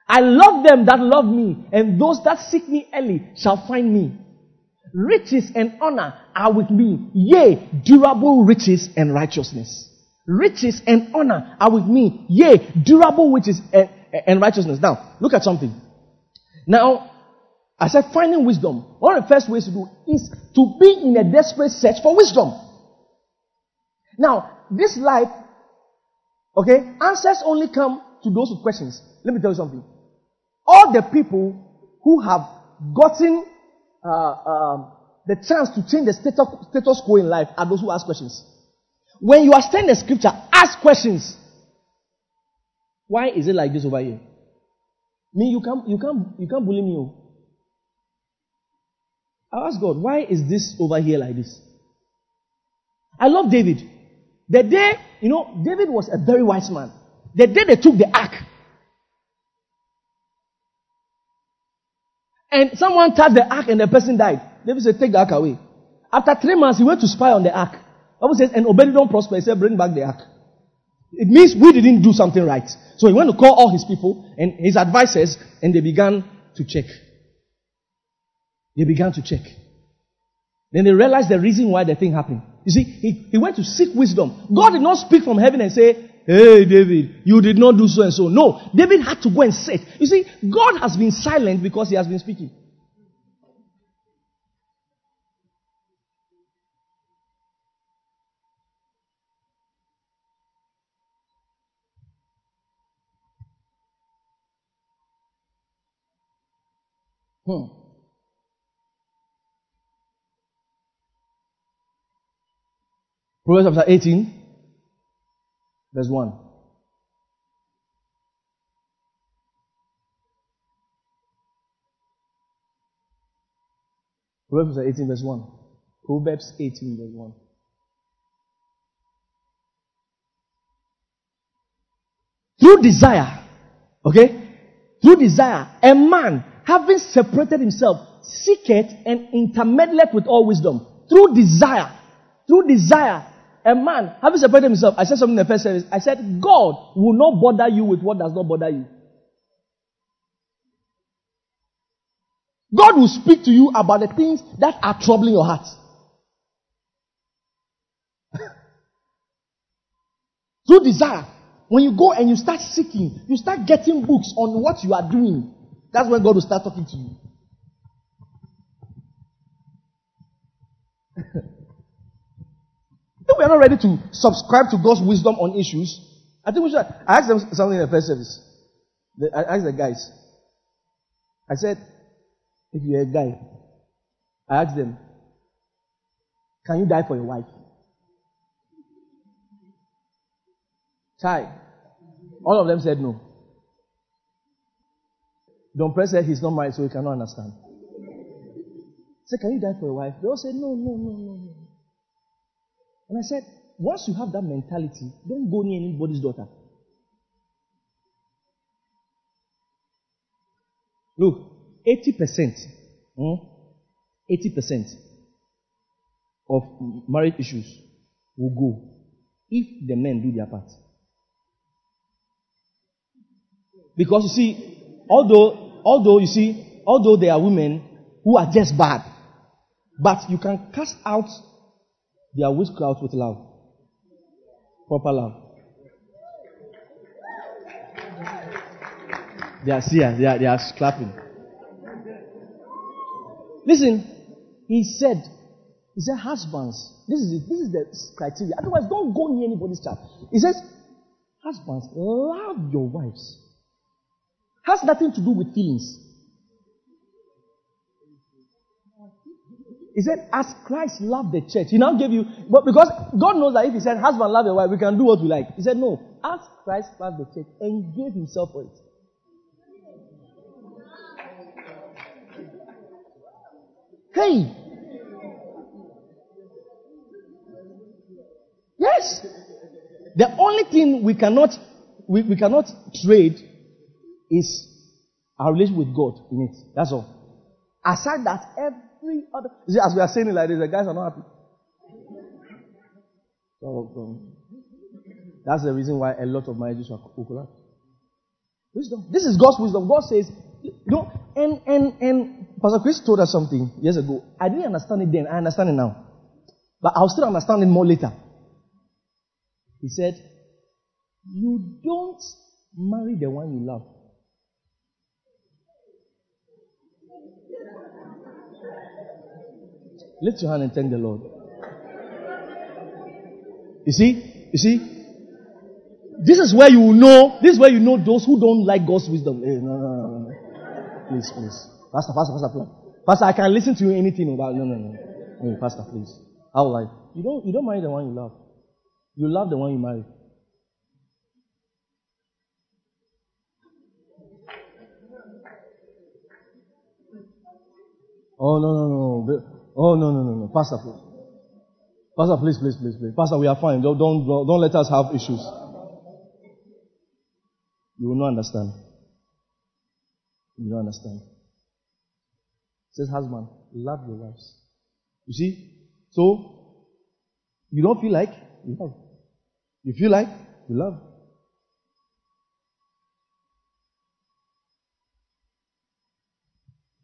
I love them that love me, and those that seek me early shall find me. Riches and honor are with me. Yea, durable riches and righteousness. Riches and honor are with me. Yea, durable riches and, and righteousness. Now, look at something. Now, I said finding wisdom. One of the first ways to do is to be in a desperate search for wisdom. Now, this life, okay, answers only come to those with questions. Let me tell you something. All the people who have gotten uh, um, the chance to change the status, status quo in life are those who ask questions. When you are studying the scripture, ask questions. Why is it like this over here? Me, you can't, you can't, you can't bully me. Oh. I ask God, why is this over here like this? I love David. The day, you know, David was a very wise man. The day they took the ark, and someone touched the ark and the person died. David said, Take the ark away. After three months, he went to spy on the ark. Bible says, and Obed-edom prosper. He said, Bring back the ark. It means we didn't do something right. So he went to call all his people and his advisors, and they began to check. They began to check. Then they realized the reason why the thing happened. You see, he, he went to seek wisdom. God did not speak from heaven and say, Hey, David, you did not do so and so. No, David had to go and sit. You see, God has been silent because he has been speaking. Hmm. Proverbs chapter 18, verse 1. Proverbs 18, verse 1. Proverbs 18, verse 1. Through desire, okay? Through desire, a man, having separated himself, seeketh and intermeddleth with all wisdom. Through desire, through desire, a man, having separated himself, I said something in the first service. I said, God will not bother you with what does not bother you. God will speak to you about the things that are troubling your heart. Through desire. When you go and you start seeking, you start getting books on what you are doing. That's when God will start talking to you. if we are not ready to subscribe to God's wisdom on issues, I think we should. I asked them something in the first service. I asked the guys. I said, if you're a guy, I asked them, can you die for your wife? Chai. All of them said no. Don Press said he's not married, so he cannot understand. I said, Can you die for your wife? They all said, No, no, no, no, no. And I said, Once you have that mentality, don't go near anybody's daughter. Look, 80%, hmm, 80% of marriage issues will go if the men do their part. Because you see, although, although you see, although there are women who are just bad, but you can cast out their witchcraft with love. Proper love. They are serious. They are, they are clapping. Listen, he said, he said, husbands, this is this is the criteria. Otherwise, don't go near anybody's child. He says, husbands, love your wives. Has nothing to do with feelings. He said, as Christ loved the church. He now gave you, but because God knows that if He said, husband, love your wife, we can do what we like. He said, no, as Christ loved the church and gave Himself for it. Hey! Yes! The only thing we cannot, we, we cannot trade is our relationship with God in it. That's all. Aside that, every other. See, as we are saying it like this, the guys are not happy. Um, that's the reason why a lot of marriages are collapse. Wisdom. This is God's wisdom. God says, you know, and, and, and Pastor Chris told us something years ago. I didn't understand it then. I understand it now. But I'll still understand it more later. He said, You don't marry the one you love. Lift your hand and thank the Lord. You see? You see? This is where you know, this is where you know those who don't like God's wisdom. Eh, hey, no, no, no, no. Please, please. Pastor, Pastor, Pastor, please. Pastor, I can listen to you anything about, no, no, no. Hey, Pastor, please. How like, you don't, you don't marry the one you love. You love the one you marry. Oh, no, no, no. Oh, no, no, no, no. Pastor, please. Pastor, please, please, please, please. Pastor, we are fine. Don't, don't, don't let us have issues. You will not understand. You don't understand. It says, husband, love your wives. You see? So, you don't feel like you love. You feel like you love.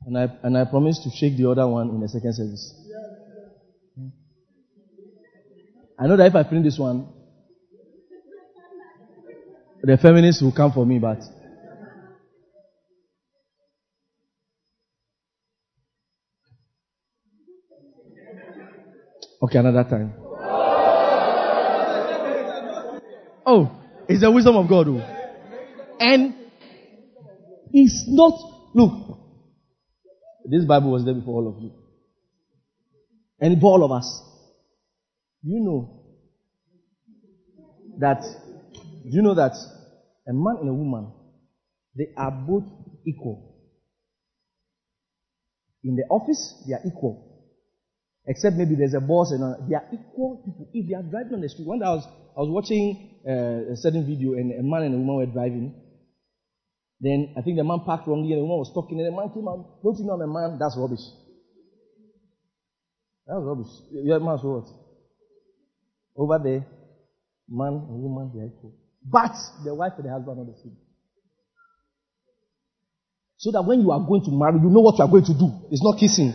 And I, and I promise to shake the other one in the second service. I know that if I finish this one, the feminists will come for me, but okay, another time. Oh, it's the wisdom of God, oh. and it's not. Look, this Bible was there before all of you, and for all of us. You know that. You know that a man and a woman, they are both equal. In the office, they are equal. Except maybe there's a boss and they are equal people. If they are driving on the street, one day I was, I was watching uh, a certain video and a man and a woman were driving. Then I think the man parked wrongly and the woman was talking and the man came out. Don't you know I'm a man? That's rubbish. That's rubbish. Your man so what? Over there, man and woman, they are equal. But the wife and the husband are the same. So that when you are going to marry, you know what you are going to do. It's not kissing.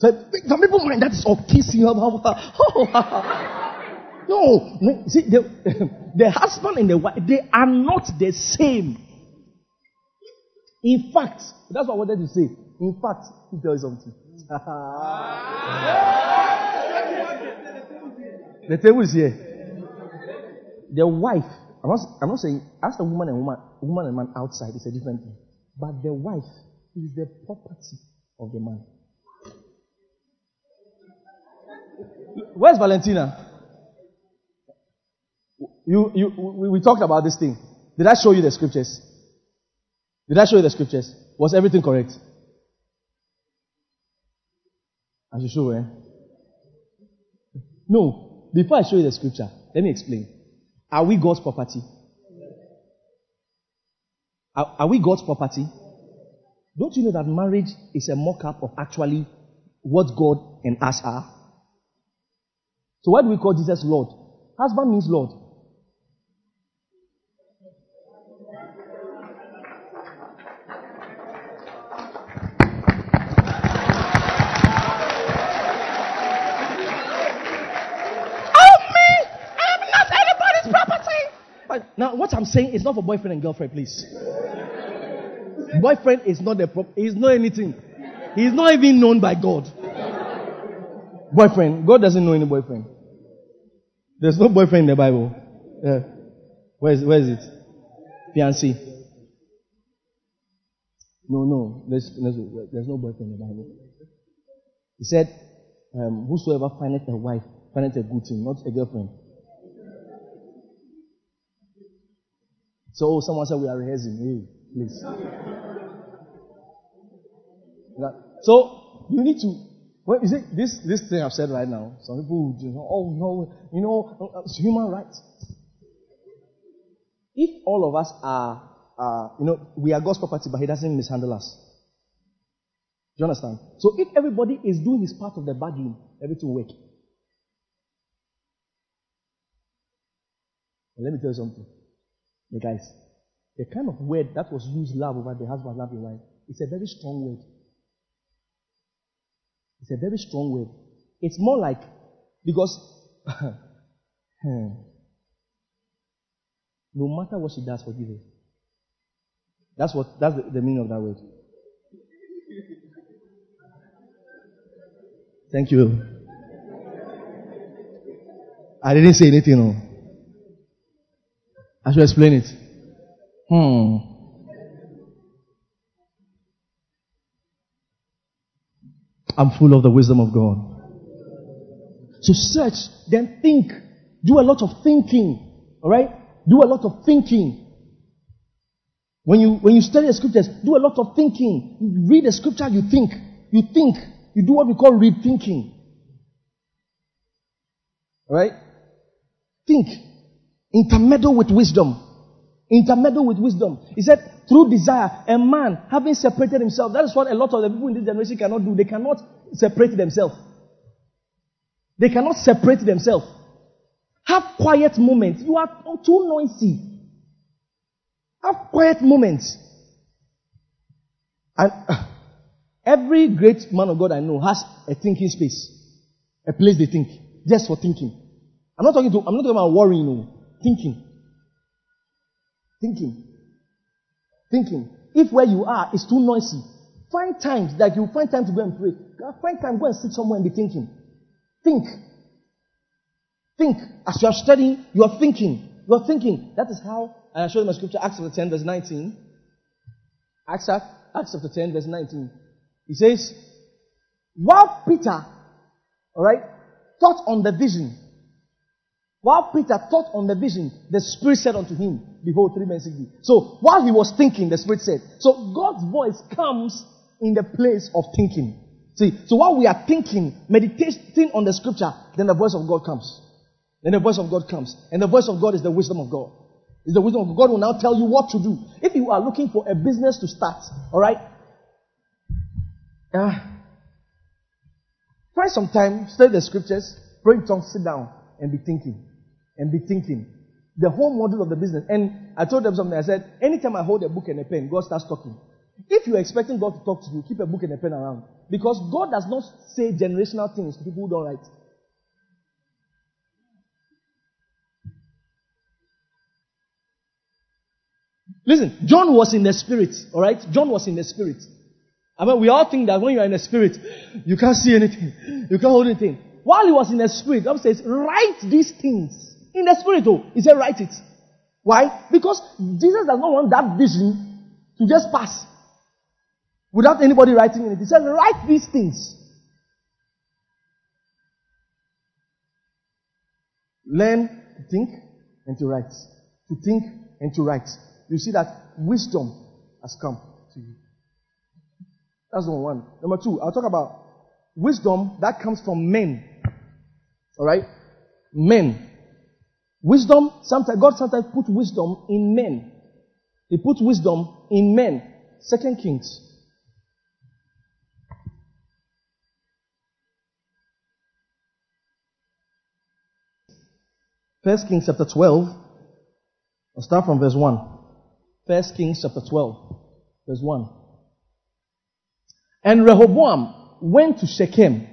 So, some people mind that is all kissing. Oh, no, no, see, the, the husband and the wife, they are not the same. In fact, that's what I wanted to say. In fact, me tell you something. the table is here. The wife, I'm not, I'm not saying, ask a woman and woman, woman and man outside, it's a different thing. But the wife is the property of the man. Where's Valentina? You, you, we, we talked about this thing. Did I show you the scriptures? Did I show you the scriptures? Was everything correct? I should show, eh? No. Before I show you the scripture, let me explain. Are we God's property? Are, are we God's property? Don't you know that marriage is a mock up of actually what God and us are? So why do we call Jesus Lord? Husband means Lord. Oh me! I'm not anybody's property. But now what I'm saying is not for boyfriend and girlfriend, please. Boyfriend is not the prop. He's not anything. He's not even known by God. Boyfriend. God doesn't know any boyfriend. There's no boyfriend in the Bible. Yeah. Where is, where is it? Fiancé. No, no. There's, there's, there's no boyfriend in the Bible. He said, um, whosoever findeth a wife, findeth a good thing, not a girlfriend. So someone said we are rehearsing. Hey, please. So you need to well, you see, this, this thing I've said right now, some people you know, oh no, you know, it's human rights. If all of us are, you know, we are God's property, but He doesn't mishandle us. Do you understand? So if everybody is doing his part of the bargain, everything will work. And let me tell you something. Guys, the kind of word that was used love over the husband, love your wife, it's a very strong word. It's a very strong word. It's more like, because, hmm, no matter what she does, forgive her. That's what, that's the, the meaning of that word. Thank you. I didn't say anything. No. I should explain it. Hmm. I'm full of the wisdom of God. So search, then think. Do a lot of thinking. Alright? Do a lot of thinking. When you, when you study the scriptures, do a lot of thinking. You read the scripture, you think. You think. You do what we call read thinking. Alright? Think. Intermeddle with wisdom. Intermeddle with wisdom. He said, through desire, a man having separated himself. That is what a lot of the people in this generation cannot do. They cannot separate themselves. They cannot separate themselves. Have quiet moments. You are too noisy. Have quiet moments. And uh, every great man of God I know has a thinking space. A place they think. Just for thinking. I'm not talking to, I'm not talking about worrying, no. Thinking. Thinking. Thinking. If where you are is too noisy, find times that you find time to go and pray. Find time, go and sit somewhere and be thinking. Think. Think. As you are studying, you are thinking. You are thinking. That is how, and I showed you my scripture, Acts chapter 10, verse 19. Acts, Acts chapter 10, verse 19. He says, while Peter, alright, thought on the vision, while Peter thought on the vision, the Spirit said unto him, Behold, three men seek thee. So while he was thinking, the Spirit said. So God's voice comes in the place of thinking. See, so while we are thinking, meditating on the scripture, then the voice of God comes. Then the voice of God comes. And the voice of God is the wisdom of God. It's the wisdom of God. Will now tell you what to do. If you are looking for a business to start, alright? Uh, find some time, study the scriptures, pray in tongues, sit down, and be thinking. And be thinking. The whole model of the business. And I told them something. I said, anytime I hold a book and a pen, God starts talking. If you're expecting God to talk to you, keep a book and a pen around. Because God does not say generational things to people who don't write. Listen, John was in the spirit, alright? John was in the spirit. I mean, we all think that when you are in the spirit, you can't see anything. You can't hold anything. While he was in the spirit, God says, write these things. In the spirit, though. He said, write it. Why? Because Jesus does not want that vision to just pass without anybody writing in it. He said, write these things. Learn to think and to write. To think and to write. You see that wisdom has come to you. That's number one. Number two, I'll talk about wisdom that comes from men. Alright? Men. Wisdom, sometimes, God sometimes put wisdom in men. He put wisdom in men. Second Kings. First Kings chapter 12. I'll start from verse 1. First Kings chapter 12, verse 1. And Rehoboam went to Shechem,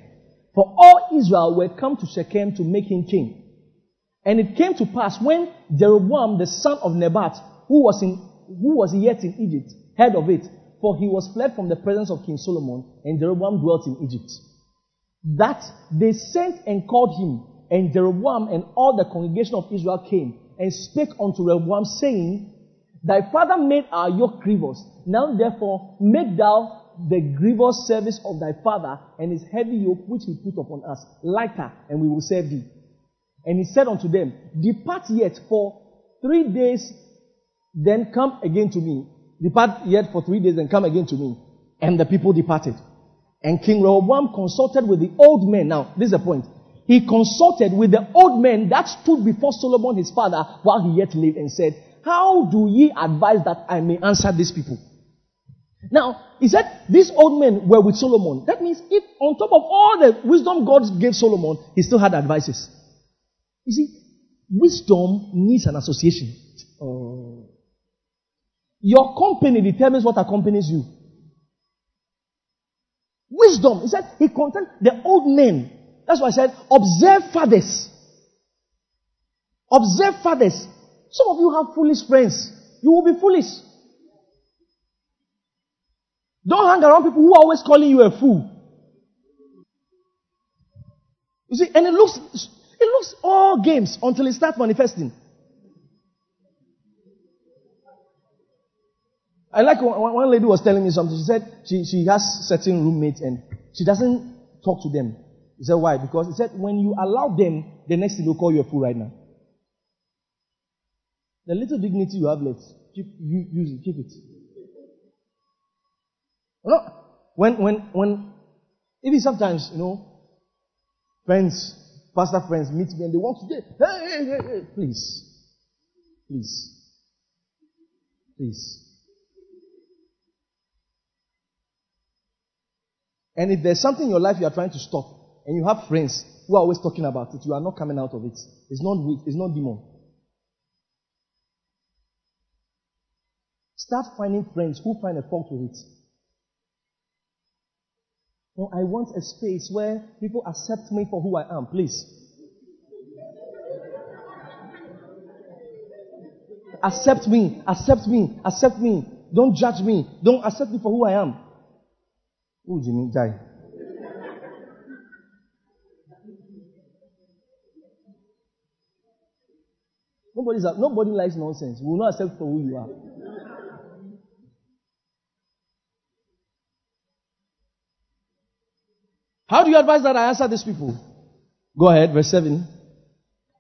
for all Israel were come to Shechem to make him king. And it came to pass when Jeroboam the son of Nebat, who was in, who was yet in Egypt, heard of it, for he was fled from the presence of King Solomon, and Jeroboam dwelt in Egypt. That they sent and called him, and Jeroboam and all the congregation of Israel came and spake unto Rehoboam, saying, Thy father made our yoke grievous. Now therefore make thou the grievous service of thy father and his heavy yoke which he put upon us lighter, and we will serve thee. And he said unto them, Depart yet for three days, then come again to me. Depart yet for three days, and come again to me. And the people departed. And King Rehoboam consulted with the old men. Now, this is the point. He consulted with the old men that stood before Solomon his father while he yet lived and said, How do ye advise that I may answer these people? Now, he said these old men were with Solomon. That means if on top of all the wisdom God gave Solomon, he still had advices. You see, wisdom needs an association. Oh. Your company determines what accompanies you. Wisdom. He said he contained the old men. That's why I said, observe fathers. Observe fathers. Some of you have foolish friends. You will be foolish. Don't hang around people who are always calling you a fool. You see, and it looks, it looks all games until it starts manifesting. I like one lady was telling me something. She said she, she has certain roommates and she doesn't talk to them. He said, why? Because he said, when you allow them, the next thing they'll call you a fool right now. The little dignity you have left, keep, you, use it, keep it. You know, when, when, when, even sometimes, you know, friends, pastor friends meet me and they want to get, hey, hey, hey, hey, please, please, please. And if there's something in your life you are trying to stop, and you have friends who are always talking about it, you are not coming out of it. It's not weak, it's not demon. Start finding friends who find a fault with it. No, I want a space where people accept me for who I am, please. Accept me, accept me, accept me. Don't judge me. Don't accept me for who I am. Ooh, Jimmy, die. Nobody's, nobody likes nonsense. We will not accept for who you are. How do you advise that I answer these people? Go ahead, verse 7.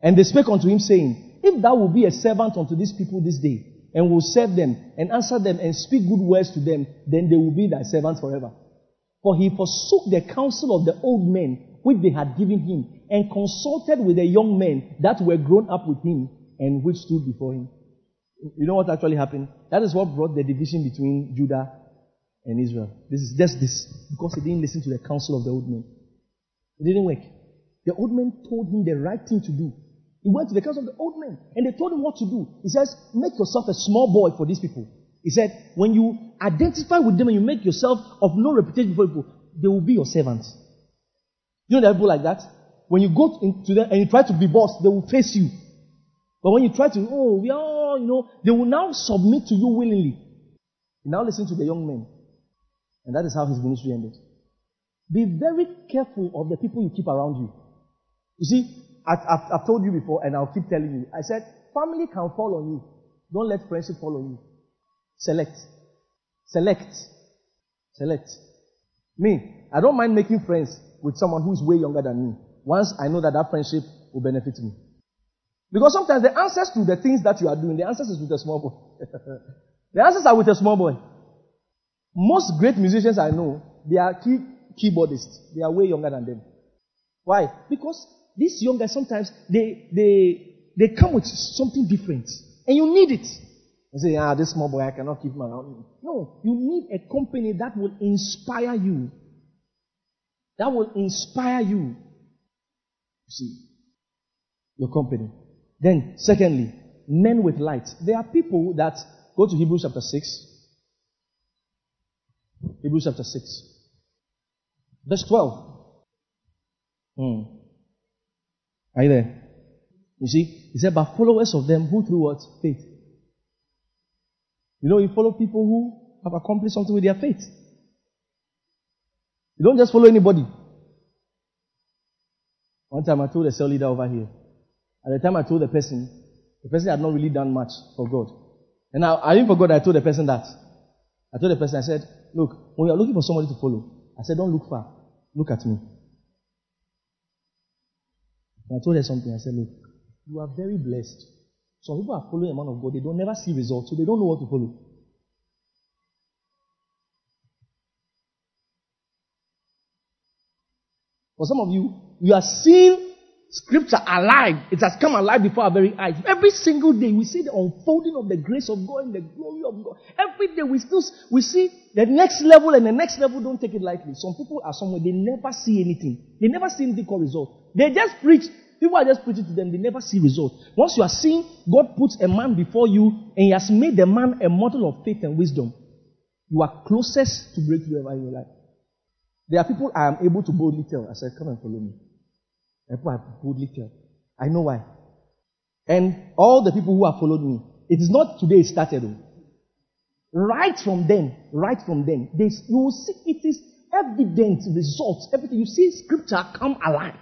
And they spake unto him, saying, If thou wilt be a servant unto these people this day, and will serve them and answer them and speak good words to them, then they will be thy servants forever. For he forsook the counsel of the old men which they had given him and consulted with the young men that were grown up with him and which stood before him. You know what actually happened? That is what brought the division between Judah and Israel. This is just this. Because he didn't listen to the counsel of the old men. It didn't work. The old men told him the right thing to do. He went to the council of the old men and they told him what to do. He says, make yourself a small boy for these people. He said, when you identify with them and you make yourself of no reputation before people, they will be your servants. You know there are people like that? When you go into them and you try to be boss, they will face you. But when you try to, oh, we are, you know, they will now submit to you willingly. Now listen to the young men. And that is how his ministry ended. Be very careful of the people you keep around you. You see, I've, I've, I've told you before, and I'll keep telling you. I said, family can fall on you. Don't let friendship fall on you. Select. Select. Select. Me, I don't mind making friends with someone who is way younger than me. Once I know that that friendship will benefit me. Because sometimes the answers to the things that you are doing, the answers is with a small boy. the answers are with a small boy. Most great musicians I know, they are key, keyboardists. They are way younger than them. Why? Because these young guys sometimes they they they come with something different, and you need it. You say, ah, this small boy, I cannot keep him around. No, you need a company that will inspire you. That will inspire you. You see, your company. Then, secondly, men with light. There are people that go to Hebrews chapter 6. Hebrews chapter 6. Verse 12. Hmm. Are you there? You see, he said, but followers of them who through what? Faith. You know, you follow people who have accomplished something with their faith. You don't just follow anybody. One time I told a cell leader over here, at the time I told the person, the person had not really done much for God. And I, I didn't forget I told the person that. I told the person, I said, look, when you are looking for somebody to follow, I said, don't look far. Look at me. And I told her something. I said, look, you are very blessed. Some people are following a man of God. They don't never see results, so they don't know what to follow. For some of you, you are seeing scripture alive. It has come alive before our very eyes. Every single day we see the unfolding of the grace of God and the glory of God. Every day we still we see the next level and the next level. Don't take it lightly. Some people are somewhere they never see anything. They never see anything called result. They just preach. People are just preaching to them. They never see result. Once you are seeing God puts a man before you and He has made the man a model of faith and wisdom, you are closest to breakthrough ever in your life. There are people I am able to boldly tell. I said, come and follow me. And people I boldly tell. I know why. And all the people who have followed me, it is not today it started. Though. Right from then, right from then, they, you will see it is evident results. Everything you see scripture come alive.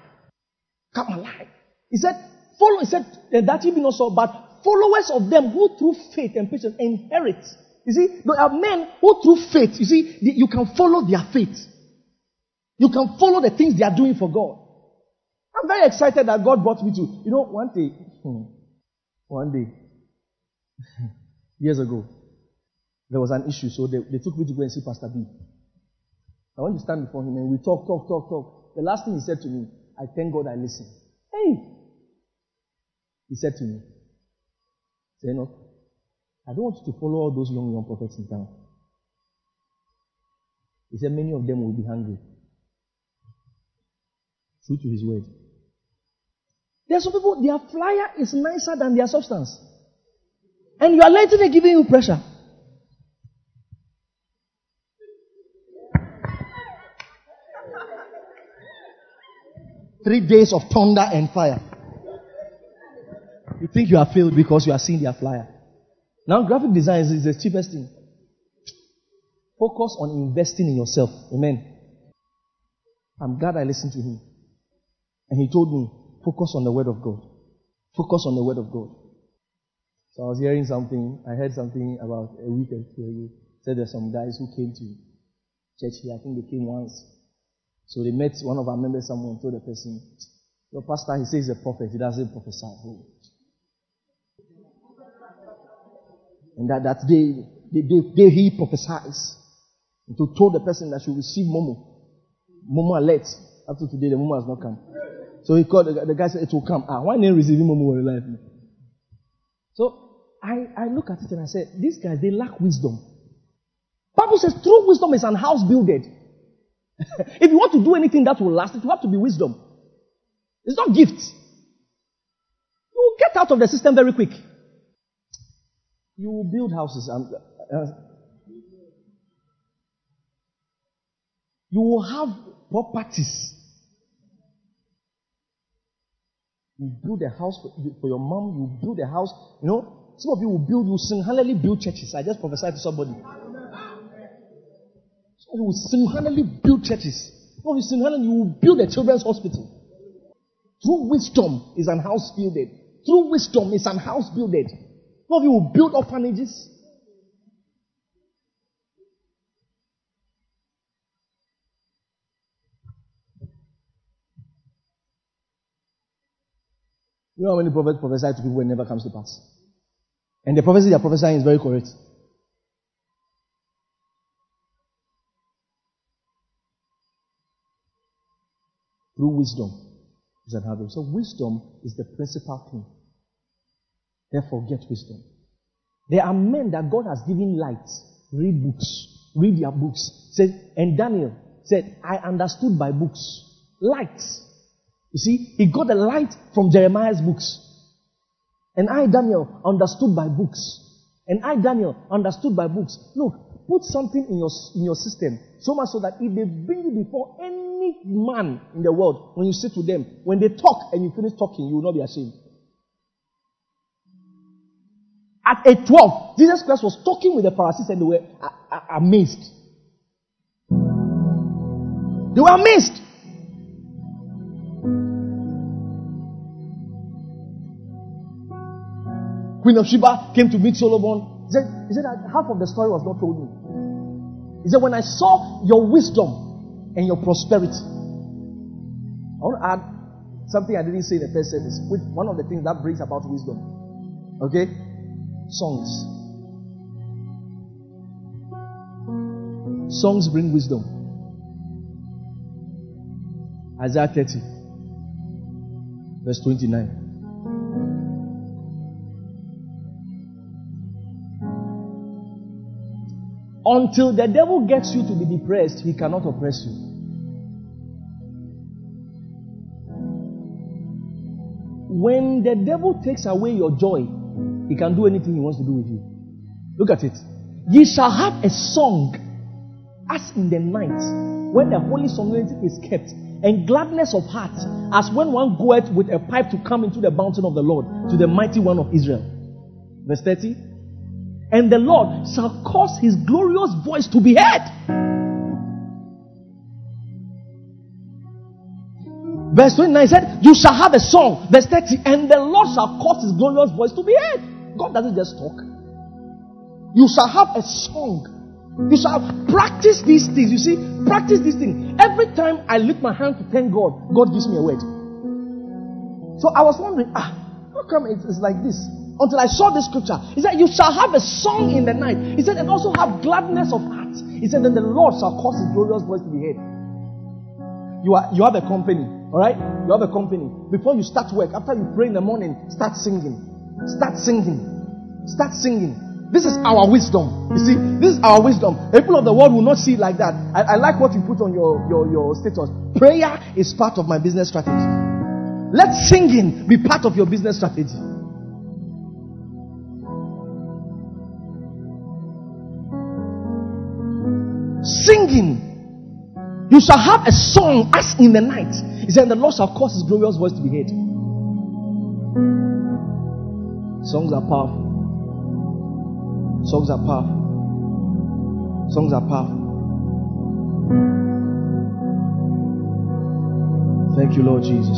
Come alive. He said, follow, he said, eh, that you be not so, but followers of them who through faith and patience inherit. You see, there are men who through faith, you see, you can follow their faith. You can follow the things they are doing for God. I'm very excited that God brought me to, you You know, one day, hmm, one day, years ago, there was an issue, so they, they took me to go and see Pastor B. I went to stand before him and we talk, talk, talk, talk. The last thing he said to me, I thank God I listened. Hey! He said to me, say, no, I don't want you to follow all those young, young prophets in town. He said, many of them will be hungry. True to his word. There are some people, their flyer is nicer than their substance. And you are letting it giving you pressure. Three days of thunder and fire. You think you are failed because you are seeing their flyer. Now, graphic design is the cheapest thing. Focus on investing in yourself. Amen. I'm glad I listened to him. And he told me, focus on the word of God. Focus on the word of God. So I was hearing something, I heard something about a week ago. Said there's some guys who came to church here. I think they came once. So they met one of our members somewhere and told the person, Your pastor, he says he's a prophet, he doesn't prophesy. And that, that day, the day, day he prophesies. And to told the person that she will receive Momo. Momo alert. After today, the Momo has not come. So he called, the, the guy said, it will come. Ah, why didn't receive Momo in life? So I, I look at it and I said, these guys, they lack wisdom. Bible says true wisdom is an house builded. if you want to do anything that will last, it will have to be wisdom. It's not gifts. You will get out of the system very quick. You will build houses and uh, you will have properties. You build a house for, for your mom, you build a house. You know, some of you will build, you single-handedly build churches. I just prophesied to somebody. Some of you will single-handedly build churches. Some of you single-handedly, you will build a children's hospital. Through wisdom is an house builded. Through wisdom is an house builded. Some of you will build orphanages. You know how many prophets prophesy to people it never comes to pass? And the prophecy they're prophesying is very correct. Through wisdom is an habit. So wisdom is the principal thing. Therefore, get wisdom. There are men that God has given light. Read books. Read their books. Said, and Daniel said, I understood by books. Light. You see, he got the light from Jeremiah's books. And I, Daniel, understood by books. And I, Daniel, understood by books. Look, put something in your, in your system so much so that if they bring you before any man in the world, when you sit with them, when they talk and you finish talking, you will not be ashamed. At age 12, Jesus Christ was talking with the Pharisees and they were amazed. They were amazed. Queen of Sheba came to meet Solomon. He said, he said that half of the story was not told me. He said, when I saw your wisdom and your prosperity, I want to add something I didn't say in the first service, one of the things that brings about wisdom. Okay? Songs. Songs bring wisdom. Isaiah 30, verse 29. Until the devil gets you to be depressed, he cannot oppress you. When the devil takes away your joy, he can do anything he wants to do with you. Look at it. Ye shall have a song as in the night when the holy solemnity is kept, and gladness of heart as when one goeth with a pipe to come into the mountain of the Lord to the mighty one of Israel. Verse 30. And the Lord shall cause his glorious voice to be heard. Verse 29 said, You shall have a song. Verse 30, and the Lord shall cause his glorious voice to be heard. God doesn't just talk. You shall have a song. You shall practice these things. You see, practice these things. Every time I lift my hand to thank God, God gives me a word. So I was wondering, ah, how come it's like this? Until I saw this scripture. He said, You shall have a song in the night. He said, and also have gladness of heart. He said, Then the Lord shall cause his glorious voice to be heard. You are you have a company, all right? You have a company. Before you start work, after you pray in the morning, start singing. Start singing. Start singing. This is our wisdom. You see, this is our wisdom. People of the world will not see it like that. I, I like what you put on your, your, your status. Prayer is part of my business strategy. Let singing be part of your business strategy. Singing. You shall have a song as in the night. He said, The Lord shall cause his glorious voice to be heard. Songs are powerful. Songs are powerful. Songs are powerful. Thank you, Lord Jesus.